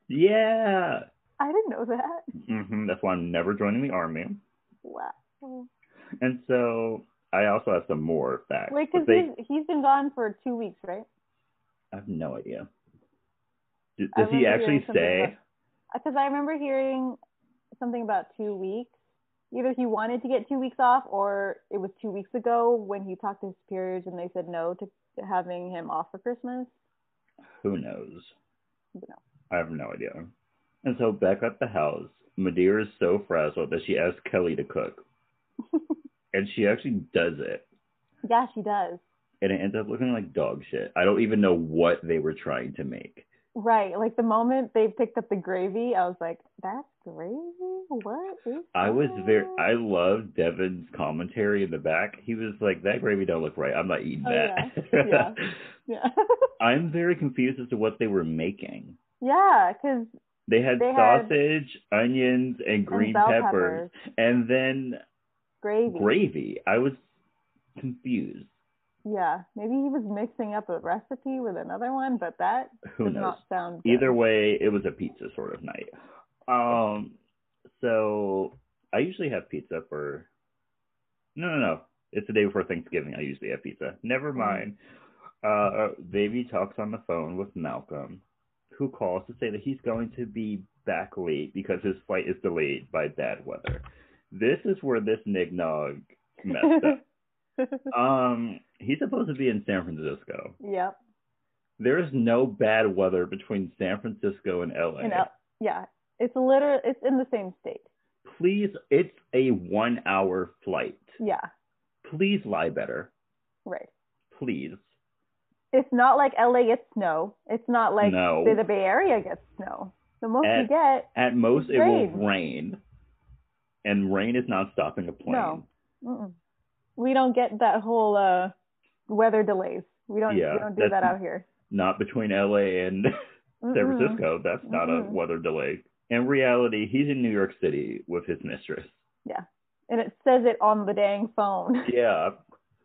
Yeah. I didn't know that. hmm That's why I'm never joining the army. Wow. And so I also have some more facts. Wait, because they- he's, he's been gone for two weeks, right? I have no idea. D- I Does he actually say? Because I remember hearing something about two weeks. Either he wanted to get two weeks off, or it was two weeks ago when he talked to his superiors and they said no to having him off for Christmas. Who knows? Know. I have no idea. And so back at the house, Ma'Dere is so frazzled that she asks Kelly to cook. and she actually does it. yeah, she does. And it ends up looking like dog shit. I don't even know what they were trying to make. Right. Like the moment they picked up the gravy, I was like, "That's gravy? What is?" I was very? I love Devin's commentary in the back. He was like, That gravy don't look right. I'm not eating Oh, that. yeah. Yeah. I'm very confused as to what they were making. yeah, because They had They had- sausage, onions, and green bell peppers, and then gravy. gravy. I was confused. Yeah, maybe he was mixing up a recipe with another one, but that Who does knows? not sound good. Either way, it was a pizza sort of night. Um, so I usually have pizza for. No, no, no. It's the day before Thanksgiving. I usually have pizza. Never Mm. mind. Uh, baby talks on the phone with Malcolm, who calls to say that he's going to be back late because his flight is delayed by bad weather. This is where this nignog messed up. Um, he's supposed to be in San Francisco. yep. There is no bad weather between San Francisco and LA. And L- yeah, it's literally it's in the same state. Please, it's a one hour flight. Yeah, Please lie better. right. Please. It's not like LA gets snow. It's not like No. say the Bay Area gets snow. The most At- you get, At most, it Rain. will rain. And rain is not stopping a plane. No. mm-mm. we don't get that whole uh weather delays. We don't Yeah, we don't do that out here. Not between LA and San Francisco. That's not Mm-mm. a weather delay. In reality, he's in New York City with his mistress. Yeah, and it says it on the dang phone. Yeah.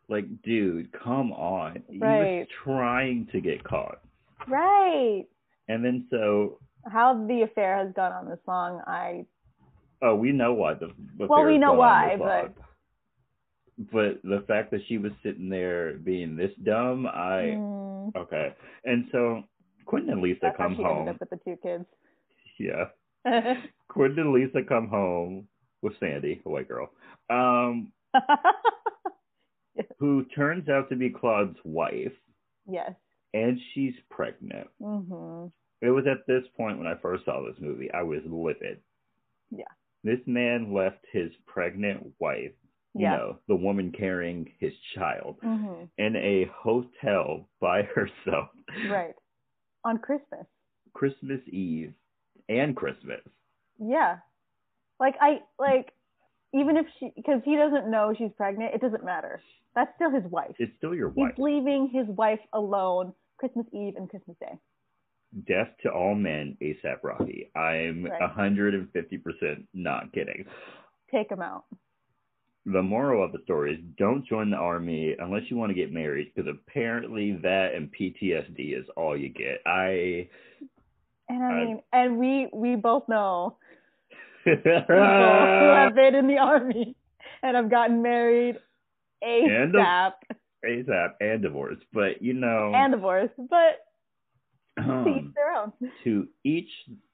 Like, dude, come on. He was trying to get caught. right. And then so, How the affair has gone on this long, I oh, we know why the, the Well, we know why, but- but the fact that she was sitting there being this dumb, I mm, okay. And so Quentin and Lisa that's how come she home. ended up with the two kids. Yeah, Quentin and Lisa come home with Sandy, a white girl, um, who turns out to be Claude's wife, yes. and she's pregnant. Mhm. It was at this point when I first saw this movie, I was livid. Yeah. This man left his pregnant wife, you Yeah. know, the woman carrying his child, Mhm. in a hotel by herself. Right. On Christmas. Christmas Eve and Christmas. Yeah. Like I like even if she because he doesn't know she's pregnant, it doesn't matter. That's still his wife. It's still your wife. He's leaving his wife alone Christmas Eve and Christmas Day. Death to all men, ASAP Rocky. I'm Right. 150% not kidding. Take him out. The moral of the story is don't join the army unless you want to get married because apparently that and PTSD is all you get. I. And I I- mean, and we we both know people who have been in the army and have gotten married And a- ASAP ASAP and divorce. But, you know, and divorced, but to um, each their own. to each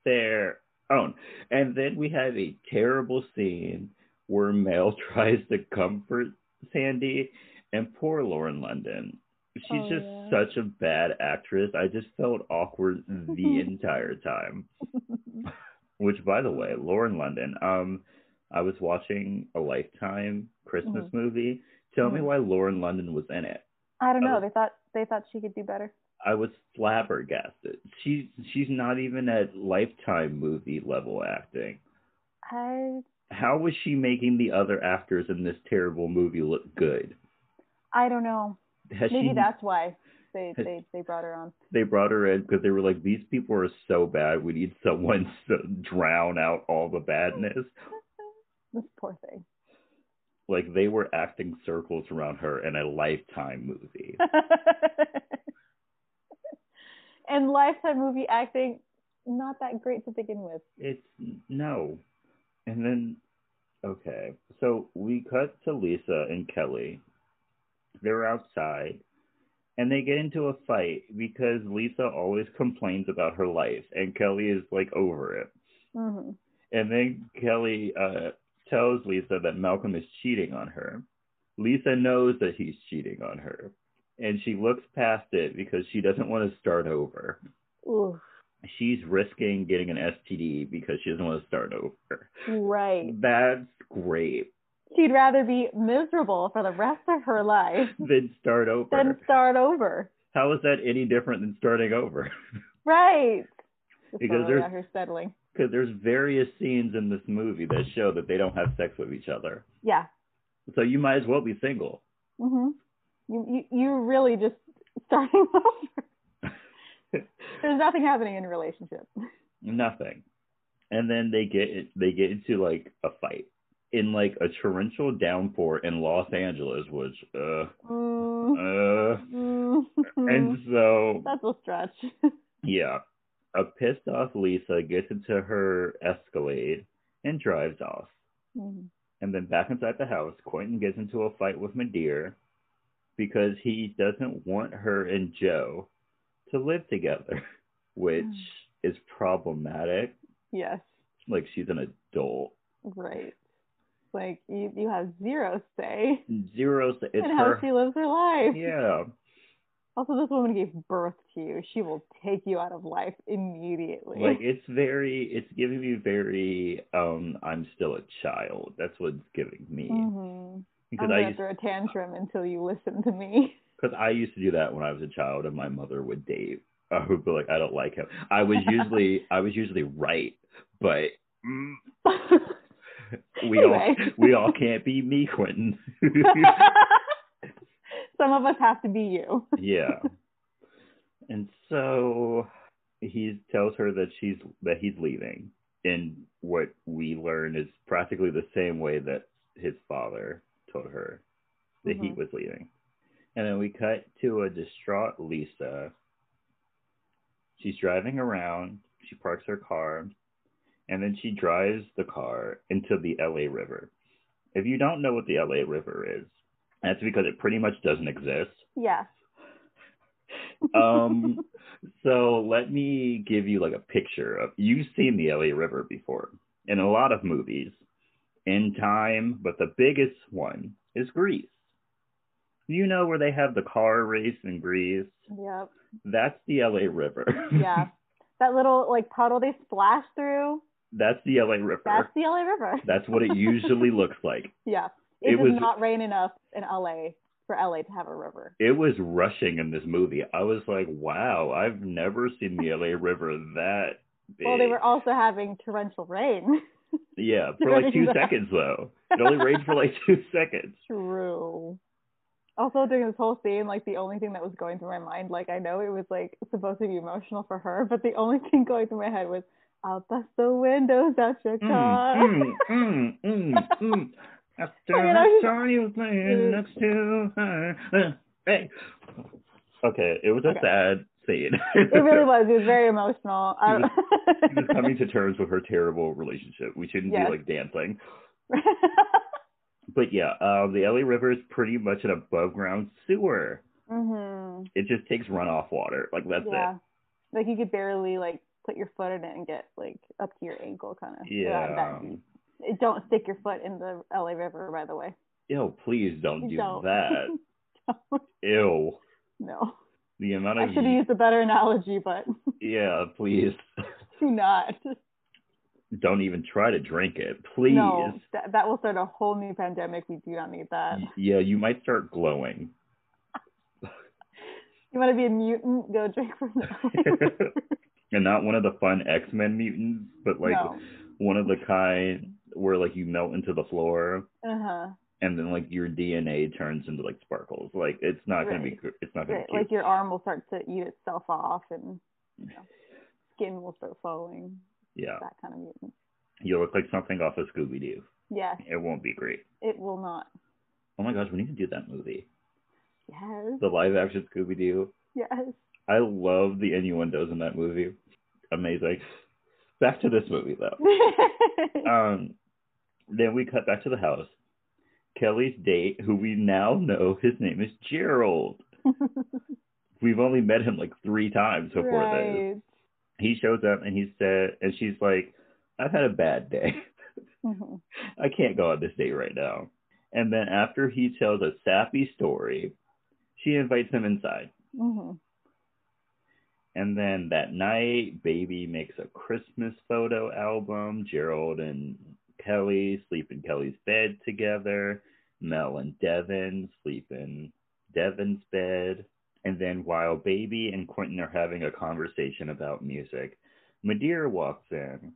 their own. And then we have a terrible scene where Mel tries to comfort Sandy and poor Lauren London. She's Oh, just yeah. such a bad actress. I just felt awkward the entire time. Which by the way, Lauren London, um I was watching a Lifetime Christmas movie. Tell me Mhm. why Lauren London was in it. I don't I know. was- They thought they thought she could do better. I was flabbergasted. She's she's not even at Lifetime movie level acting. I How was she making the other actors in this terrible movie look good? I don't know. Has Maybe she, that's why they they they brought her on. they brought her in because they were like, these people are so bad. We need someone to drown out all the badness. This poor thing. Like they were acting circles around her in a Lifetime movie. and lifetime movie acting not that great to begin with. It's no. And then, okay. So we cut to Lisa and Kelly. They're outside and they get into a fight because Lisa always complains about her life and Kelly is like over it. hmm And then Kelly uh, tells Lisa that Malcolm is cheating on her. Lisa knows that he's cheating on her. And she looks past it because she doesn't want to start over. She's risking getting an STD because she doesn't want to start over. right. That's great. She'd rather be miserable for the rest of her life Then start over. than start over. How is that any different than starting over? Right. Just Because there's- here settling. Because there's various scenes in this movie that show that they don't have sex with each other. Yeah. So you might as well be single. Mhm. You you you're really just starting over. There's nothing happening in a relationship. Nothing. And then they get they get into like a fight in like a torrential downpour in Los Angeles, which uh Mm, uh mm, and so That's a stretch. yeah. A pissed off Lisa gets into her Escalade and drives off. Mhm. And then back inside the house, Quentin gets into a fight with Ma'Dere because he doesn't want her and Joe to live together, which is problematic. yes. Like she's an adult. Right. Like you you have zero say Zero. It's in how her. she lives her life. Yeah. Also, this woman gave birth to you. She will take you out of life immediately. Like it's very. It's giving me very. Um. I'm still a child. That's what it's giving me. hmm Because I'm I used. throw a tantrum until you listen to me. Because I used to do that when I was a child, and my mother would date. I would be like, I don't like him. I was usually. I was usually right, but. Mm, we all we all can't be me, Quentin. Some of us have to be you. yeah. And so he tells her that she's that he's leaving And what we learn is practically the same way that his father told her that he Mhm. was leaving. And then we cut to a distraught Lisa. She's driving around, she parks her car, and then she drives the car into the LA River. If you don't know what the LA River is, that's because it pretty much doesn't exist. Yes. Um, so let me give you like a picture of you've seen the LA River before in a lot of movies in time, but the biggest one is Grease. You know where they have the car race in Grease? Yep. That's the LA River. Yeah. that little like puddle they splash through. That's the LA River. That's the LA River. That's what it usually looks like. yeah. It, It does was- not rain enough in LA for LA to have a river. It was rushing in this movie. I was like, wow, I've never seen the LA River that big. Well, they were also having torrential rain. Yeah, for like two seconds though. It only rained for like two seconds. True. Also, during this whole scene, like the only thing that was going through my mind, like I know it was like supposed to be emotional for her, but the only thing going through my head was, "I'll bust the windows out your car." Mm, mm, mm, mm. After I mean, I saw you playing next to her. Uh, Hey. Okay, it was a Okay. sad scene. it really was. It was very emotional. She was- I- She was coming to terms with her terrible relationship. We shouldn't Yes. be like dancing. But yeah, um, the LA River is pretty much an above ground sewer. mhm. It just takes runoff water. Like that's Yeah. Like you could barely like put your foot in it and get like up to your ankle, kind of. Yeah. That deep. It- Don't stick your foot in the LA River, by the way. Ew, please don't do Don't. that. Don't. Ew. No. The amount of I should have used a better analogy, but yeah, please. do not. don't even try to drink it, please. No, that, that will start a whole new pandemic. We do not need that. Yeah, you might start glowing. You want to be a mutant? Go drink from that. And not one of the fun X Men mutants, but like no. one of the kind where like you melt into the floor Uh huh. and then like your DNA turns into like sparkles. Like it's not gonna be Right. it's not gonna Right, be. Like your arm will start to eat itself off, and you know, skin will start falling. yeah, That kind of mutant. you look like something off of Scooby Doo. Yes, It won't be great. it will not. Oh my gosh, we need to do that movie. Yes. The live action Scooby Doo. Yes. I love the innuendos in that movie. Amazing. Back to this movie though. Um, then we cut back to the house. Kelly's date, who we now know his name is Gerald. We've only met him like three times before this. right. He shows up and he said, and she's like, I've had a bad day. Mhm. I can't go on this date right now. And then after he tells a sappy story, she invites him inside. Mhm. And then that night, Baby makes a Christmas photo album. Gerald and Kelly sleep in Kelly's bed together. Mel and Devin sleep in Devin's bed. And then while Baby and Quentin are having a conversation about music, Ma'Dere walks in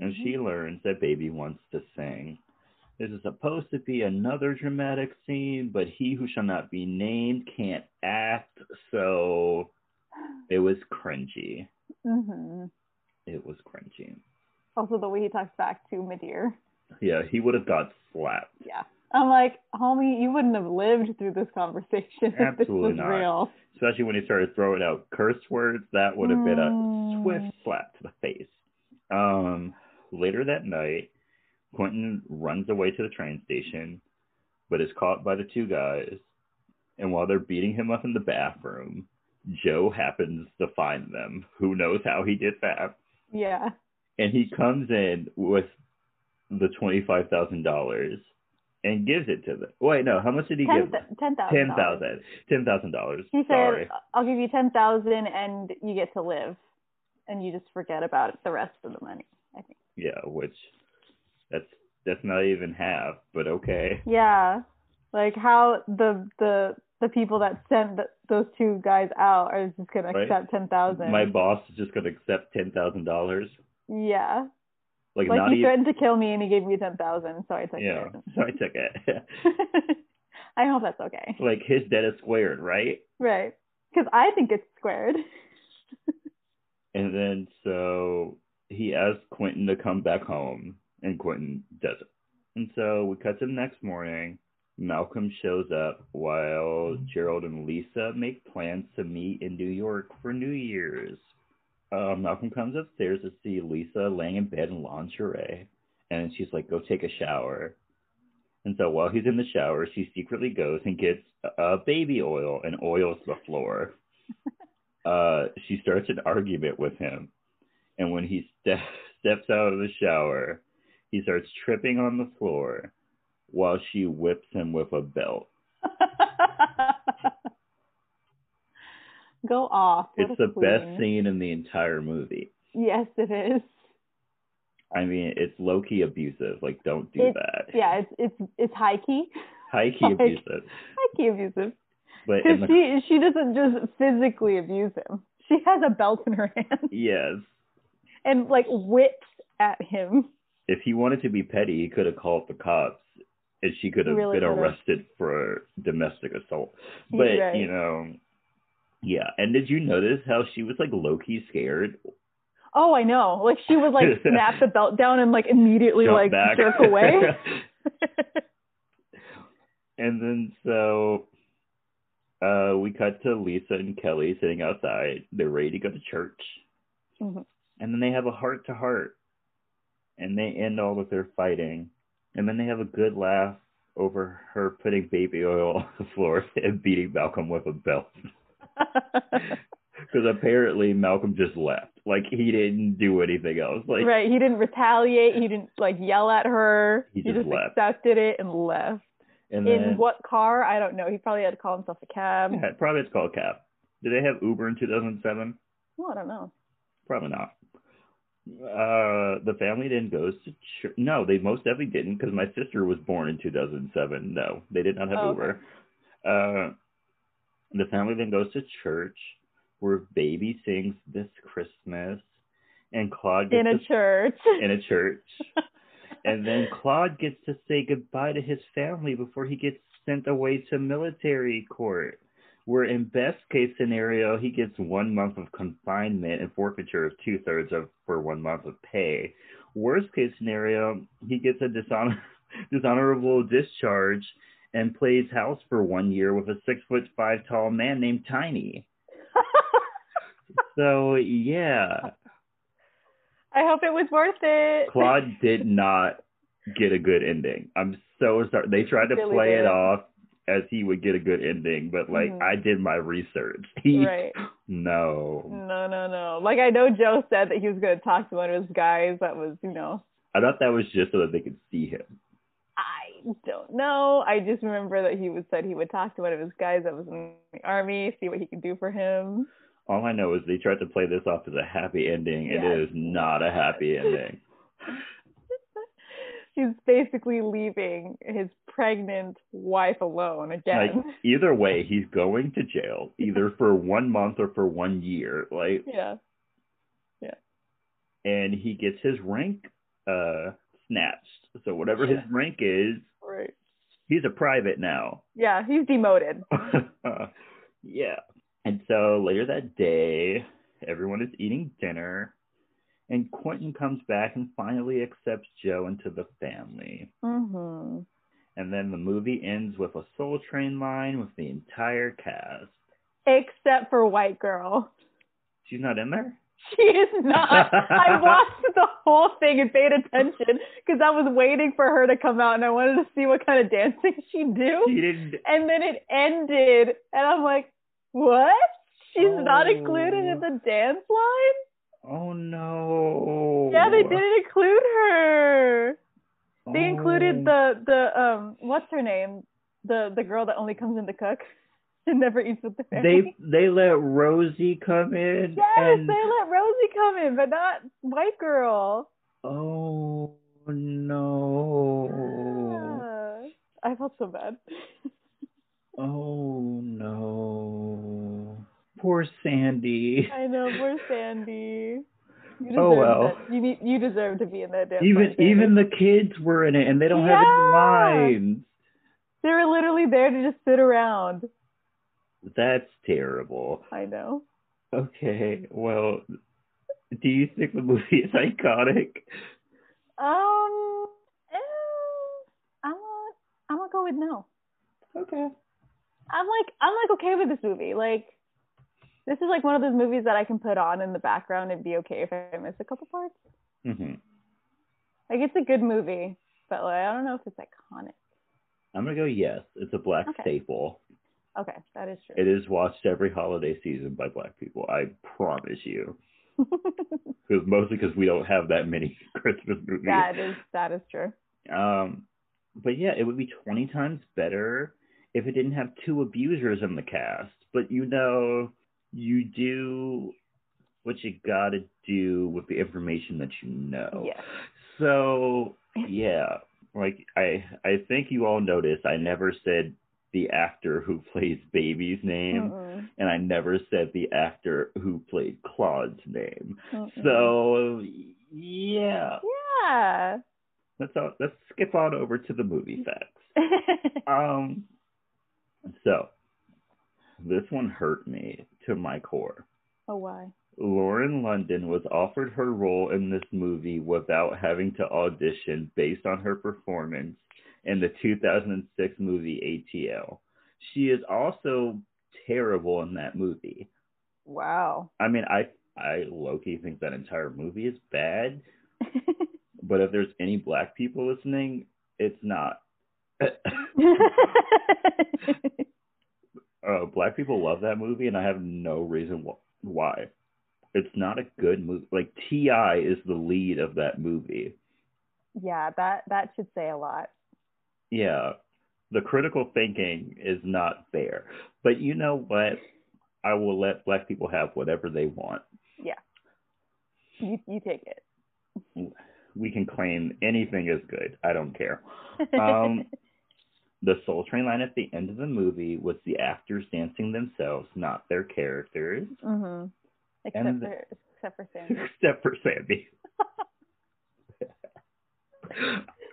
and she mm-hmm. learns that Baby wants to sing. This is supposed to be another dramatic scene, but he who shall not be named can't act, so it was cringy. Mhm. It was cringy. Also, the way he talks back to Ma'Dere. Yeah, he would have got slapped. Yeah. I'm like, homie, you wouldn't have lived through this conversation if this was not. real. Especially when he started throwing out curse words, that would have been a Mm. swift slap to the face. Um, later that night, Quentin runs away to the train station, but is caught by the two guys. And while they're beating him up in the bathroom, Joe happens to find them. Who knows how he did that? Yeah. And he comes in with the twenty-five thousand dollars and gives it to them. Wait, no, how much did he Ten give? them? ten thousand. Ten thousand. Ten thousand dollars. He Sorry. said, "I'll give you ten thousand, and you get to live, and you just forget about the rest of the money." I think. Yeah, which that's that's not even half, but okay. Yeah, like how the the the people that sent th those two guys out are just gonna Right. accept ten thousand. My boss is just gonna accept ten thousand dollars. Yeah, Like, like he even threatened to kill me, and he gave me ten thousand, so I took it. Yeah. it. So I took it. I hope that's okay. like his debt is squared, right? Right. Because I think it's squared. And then so he asks Quentin to come back home and Quentin doesn't. And so we cut to the next morning. Malcolm shows up while Gerald and Lisa make plans to meet in New York for New Year's. Uh, Malcolm comes upstairs to see Lisa laying in bed in lingerie, and she's like, "Go take a shower." And so while he's in the shower, she secretly goes and gets uh, baby oil and oils the floor. uh, she starts an argument with him, and when he ste- steps out of the shower, he starts tripping on the floor while she whips him with a belt. Go off. What It's the queen. best scene in the entire movie. Yes, it is. I mean, it's low key abusive. Like, don't do It's- that. Yeah, it's it's it's high key. High key like- abusive. High key abusive. But the, she she doesn't just physically abuse him. She has a belt in her hand yes, and like whips at him. if he wanted to be petty, he could have called the cops, and she could have Really been could've. arrested for domestic assault. But right. you know, yeah. And did you notice how she was like low key scared? Oh, I know. Like she would like snap the belt down and like immediately Jump like back. jerk away. and then so uh we cut to Lisa and Kelly sitting outside. They're ready to go to church. Mhm. And then they have a heart to heart. And they end all of their fighting. And then they have a good laugh over her putting baby oil on the floor and beating Malcolm with a belt. Because apparently Malcolm just left. Like he didn't do anything else. Like right. He didn't retaliate. He didn't like yell at her. He just left. accepted it and left. and In what car? I don't know. He probably had to call himself a cab. yeah, probably it's called cab. Did they have Uber in two thousand seven? Oh, I don't know. Probably not. Uh, the family then goes to church. No, they most definitely didn't because my sister was born in 2007. No, they did not have Oh, okay. Uber. Uh, the family then goes to church where baby sings this Christmas, and Claude gets In a to, church. in a church, and then Claude gets to say goodbye to his family before he gets sent away to military court. Where in best case scenario he gets one month of confinement and forfeiture of two thirds of for one month of pay. Worst case scenario he gets a dishonor dishonorable discharge and plays house for one year with a six foot five tall man named Tiny. So yeah, I hope it was worth it. Claude did not get a good ending. I'm so sorry. They tried to Really play it off as he would get a good ending, but like Mhm. I did my research. He Right. no. No, no, no. Like I know Joe said that he was going to talk to one of his guys that was, you know, I thought that was just so that they could see him. I don't know. I just remember that he was said he would talk to one of his guys that was in the army, see what he could do for him. All I know is they tried to play this off as a happy ending, Yes. it is not a happy ending. He's basically leaving his pregnant wife alone again. Like either way, he's going to jail, either for one month or for one year. Like, yeah. Yeah. And he gets his rank uh snatched. So whatever his rank is, Right. he's a private now. Yeah, he's demoted. yeah. And so later that day, everyone is eating dinner, and Quentin comes back and finally accepts Joe into the family. Mhm. And then the movie ends with a Soul Train line with the entire cast. Except for White Girl. She's not in there? She is not. I watched the whole thing and paid attention because I was waiting for her to come out and I wanted to see what kind of dancing she'd do. She didn't. And then it ended, and I'm like, what? She's not Oh. included in the dance line? Oh no. Yeah, they didn't include her. They Oh. included the the um what's her name? The the girl that only comes in to cook and never eats with the They family. they let Rosie come in. yes, and they let Rosie come in, but not white girl. Oh no. Yeah. I felt so bad. Oh no. Poor Sandy. I know, poor Sandy. Oh, well. that. You need you deserve to be in that dance. Even Sandy. even the kids were in it and they don't have Yeah. any lines. they were literally there to just sit around. That's terrible. I know. Okay, well, do you think the movie is iconic? Um, eh, I'm gonna I'm gonna go with no. Okay. I'm like I'm like okay with this movie. Like this is like one of those movies that I can put on in the background and be okay if I miss a couple parts. hmm Like it's a good movie, but like I don't know if it's iconic. I'm gonna go yes. It's a black Okay. staple. Okay, that is true. It is watched every holiday season by black people. I promise you. Because mostly because we don't have that many Christmas movies. that is that is true. Um, but yeah, it would be 20 times better if it didn't have two abusers in the cast. But you know, you do what you gotta do with the information that you know. Yes. So yeah, like I I think you all noticed I never said the actor who plays Baby's name, Mm-mm. and I never said the actor who played Claude's name. Mm-mm. So yeah, yeah. let's uh, let's skip on over to the movie facts. Um, so this one hurt me to my core. oh why? Lauren London was offered her role in this movie without having to audition based on her performance in the 2006 movie ATL. She is also terrible in that movie. Wow. I mean, I I low-key think that entire movie is bad, but if there's any black people listening, it's not. uh, black people love that movie, and I have no reason wh- why. It's not a good movie. Like T.I. is the lead of that movie. yeah, that that should say a lot. Yeah, the critical thinking is not there. But you know what? I will let black people have whatever they want. Yeah, you you take it. we can claim anything is good. I don't care. Um, the Soul Train line at the end of the movie was the actors dancing themselves, not their characters, Mm-hmm. Except And- for except for Sandy. except for Sandy.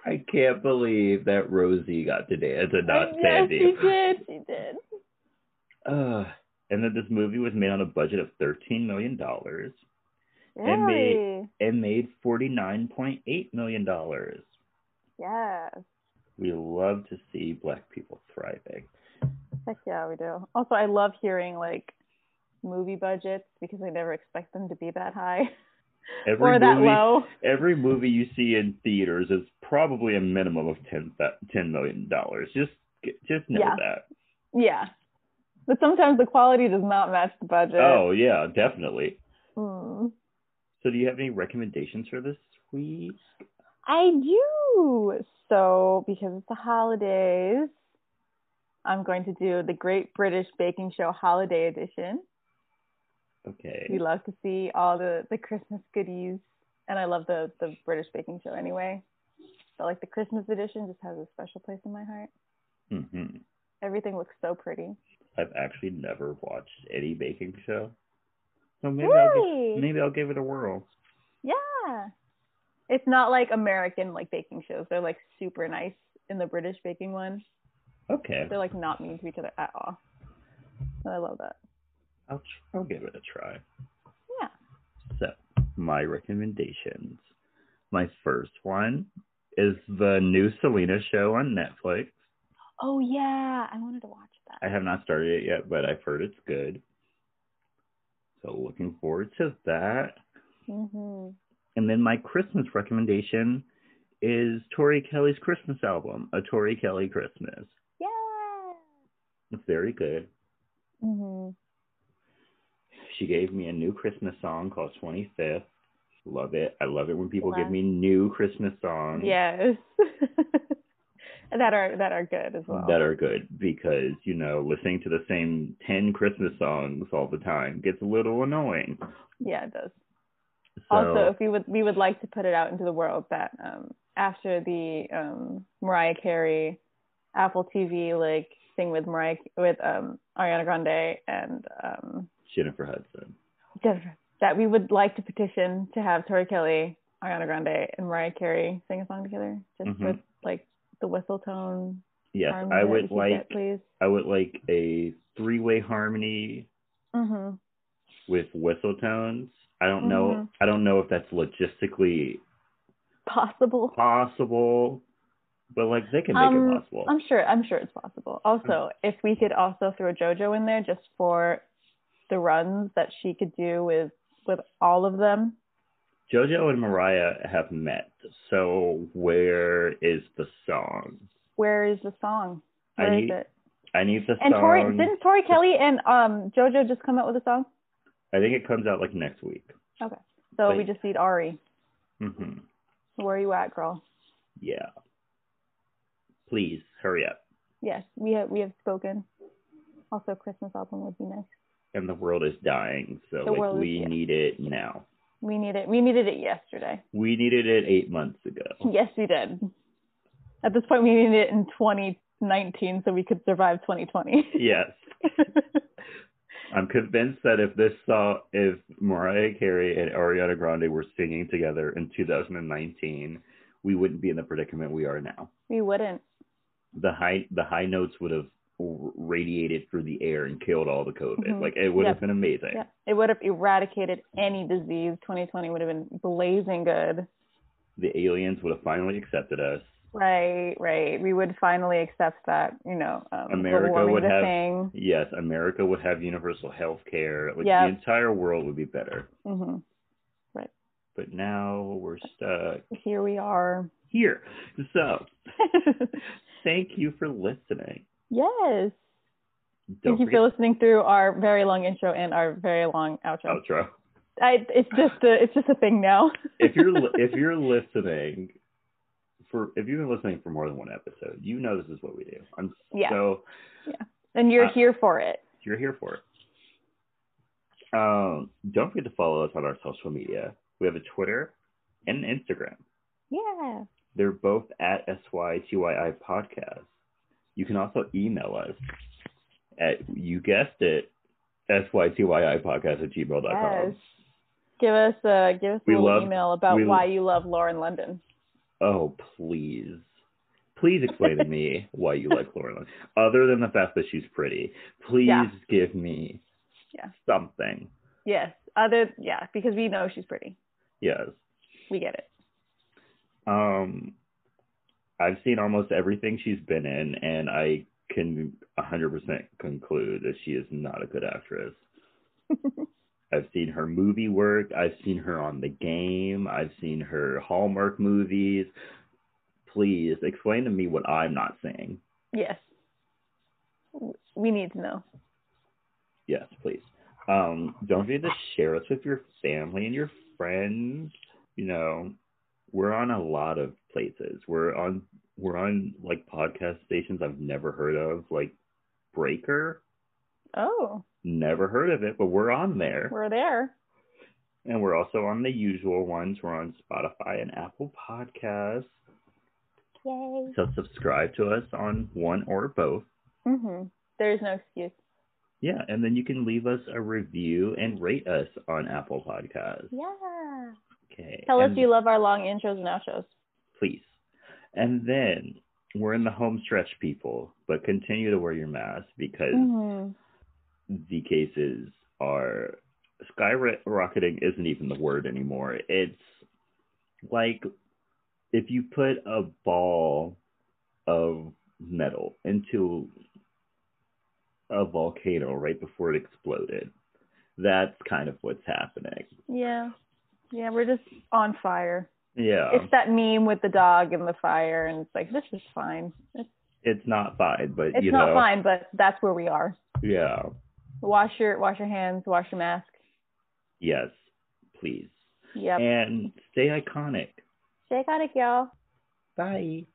I can't believe that Rosie got to dance and not yes, Sandy. she did. She did. Uh, and then this movie was made on a budget of thirteen million dollars And made and made forty nine point eight million dollars. Yes. We love to see black people thriving. Heck yeah, we do. Also, I love hearing like movie budgets because I never expect them to be that high Every or that movie, low. every movie you see in theaters is probably a minimum of ten ten million dollars. Just just know Yeah. that. Yeah. But sometimes the quality does not match the budget. Oh yeah, definitely. Hmm. So do you have any recommendations for this week? I do. So, because it's the holidays, I'm going to do the Great British Baking Show Holiday Edition. Okay. We love to see all the, the Christmas goodies. And I love the, the British Baking Show anyway. But like the Christmas edition just has a special place in my heart. hmm Everything looks so pretty. I've actually never watched any baking show. So maybe I'll give, maybe I'll give it a whirl. Yeah. It's not like American like baking shows. They're like super nice in the British baking one. Okay. They're like not mean to each other at all. And I love that. I'll tr- I'll give it a try. Yeah. So, my recommendations. My first one is the new Selena show on Netflix. Oh yeah, I wanted to watch that. I have not started it yet, but I've heard it's good. So, looking forward to that. Mhm. And then my Christmas recommendation is Tori Kelly's Christmas album, A Tori Kelly Christmas. Yeah. It's very good. Mhm. She gave me a new Christmas song called 25th. Love it. I love it when people Wow. give me new Christmas songs Yes. that are that are good as well. that are good because, you know, listening to the same 10 Christmas songs all the time gets a little annoying. Yeah, it does. So, also, if we would we would like to put it out into the world that um after the um Mariah Carey Apple TV like thing with Mariah with um Ariana Grande and um Jennifer Hudson. Jennifer, that we would like to petition to have Tori Kelly, Ariana Grande, and Mariah Carey sing a song together, just Mhm. with like the whistle tone. Yes, I would like get, please. I would like a three-way harmony Mhm. with whistle tones. I don't know Mhm. I don't know if that's logistically Possible. possible, but like they can make Um, it possible. I'm sure. I'm sure it's possible. Also, if we could also throw JoJo in there just for the runs that she could do with with all of them. JoJo and Mariah have met, so where is the song? Where is the song? I Where is need it? I need the And song. Tori didn't Tori Kelly and um JoJo just come out with a song? I think it comes out like next week. Okay. So we just need Ari. hmm Where are you at, girl? Yeah. Please hurry up. Yes, we have we have spoken. Also, Christmas album would be nice. And the world is dying, so The like is- we need it now. We need it. We needed it yesterday. We needed it eight months ago. Yes, we did. At this point, we needed it in 2019 so we could survive 2020. Yes. I'm convinced that if this song, if Mariah Carey and Ariana Grande were singing together in 2019, we wouldn't be in the predicament we are now. we wouldn't. The high, the high notes would have radiated through the air and killed all the COVID. Mhm. Like it would Yep. have been amazing. Yeah, it would have eradicated any disease. 2020 would have been blazing good. The aliens would have finally accepted us. Right, right. We would finally accept that, you know, um, America would have- thing. Yes, America would have universal health care. Like Yep. the entire world would be better. hmm But now we're stuck Here we are. here. So thank you for listening. yes. Don't Thank you for listening through our very long intro and our very long outro. outro. I, it's just a, it's just a thing now. If you're if you're listening for if you've been listening for more than one episode, you know this is what we do. I'm Yeah. so and you're uh, here for it. you're here for it. Um, don't forget to follow us on our social media. We have a Twitter and an Instagram. Yeah. They're both at SYTYI Podcast. You can also email us at, you guessed it, SYTYI Podcast at gmail.com. Yes. Give us a give us a little love- email about why you love Lauren London. Oh, please. Please explain to me why you like Lauren. Other than the fact that she's pretty, please Yeah. give me Yeah. something. Yes. Other yeah, because we know she's pretty. Yes. We get it. Um, I've seen almost everything she's been in, and I can 100% conclude that she is not a good actress. I've seen her movie work. I've seen her on the game. I've seen her Hallmark movies. Please explain to me what I'm not seeing. yes. We need to know. Yes, please. Um, don't forget to share us with your family and your friends. You know, we're on a lot of places. We're on we're on like podcast stations I've never heard of, like Breaker. Oh, Never heard of it, but we're on there. we're there. And we're also on the usual ones. We're on Spotify and Apple Podcasts. Yay. So subscribe to us on one or both. Mhm. There's no excuse. Yeah, and then you can leave us a review and rate us on Apple Podcasts. Yeah. Okay. Tell us you love our long intros and outros. please. And then we're in the home stretch, people, but continue to wear your mask because Mhm. The cases are skyrocketing isn't even the word anymore. It's like if you put a ball of metal into a volcano right before it exploded. That's kind of what's happening. Yeah. Yeah, we're just on fire. Yeah. It's that meme with the dog and the fire, and it's like this is fine. It's, It's not fine, but it's you not fine, but that's where we are. yeah. Wash your wash your hands, wash your mask. Yes, please. Yep. And stay iconic. Stay iconic, y'all. Bye.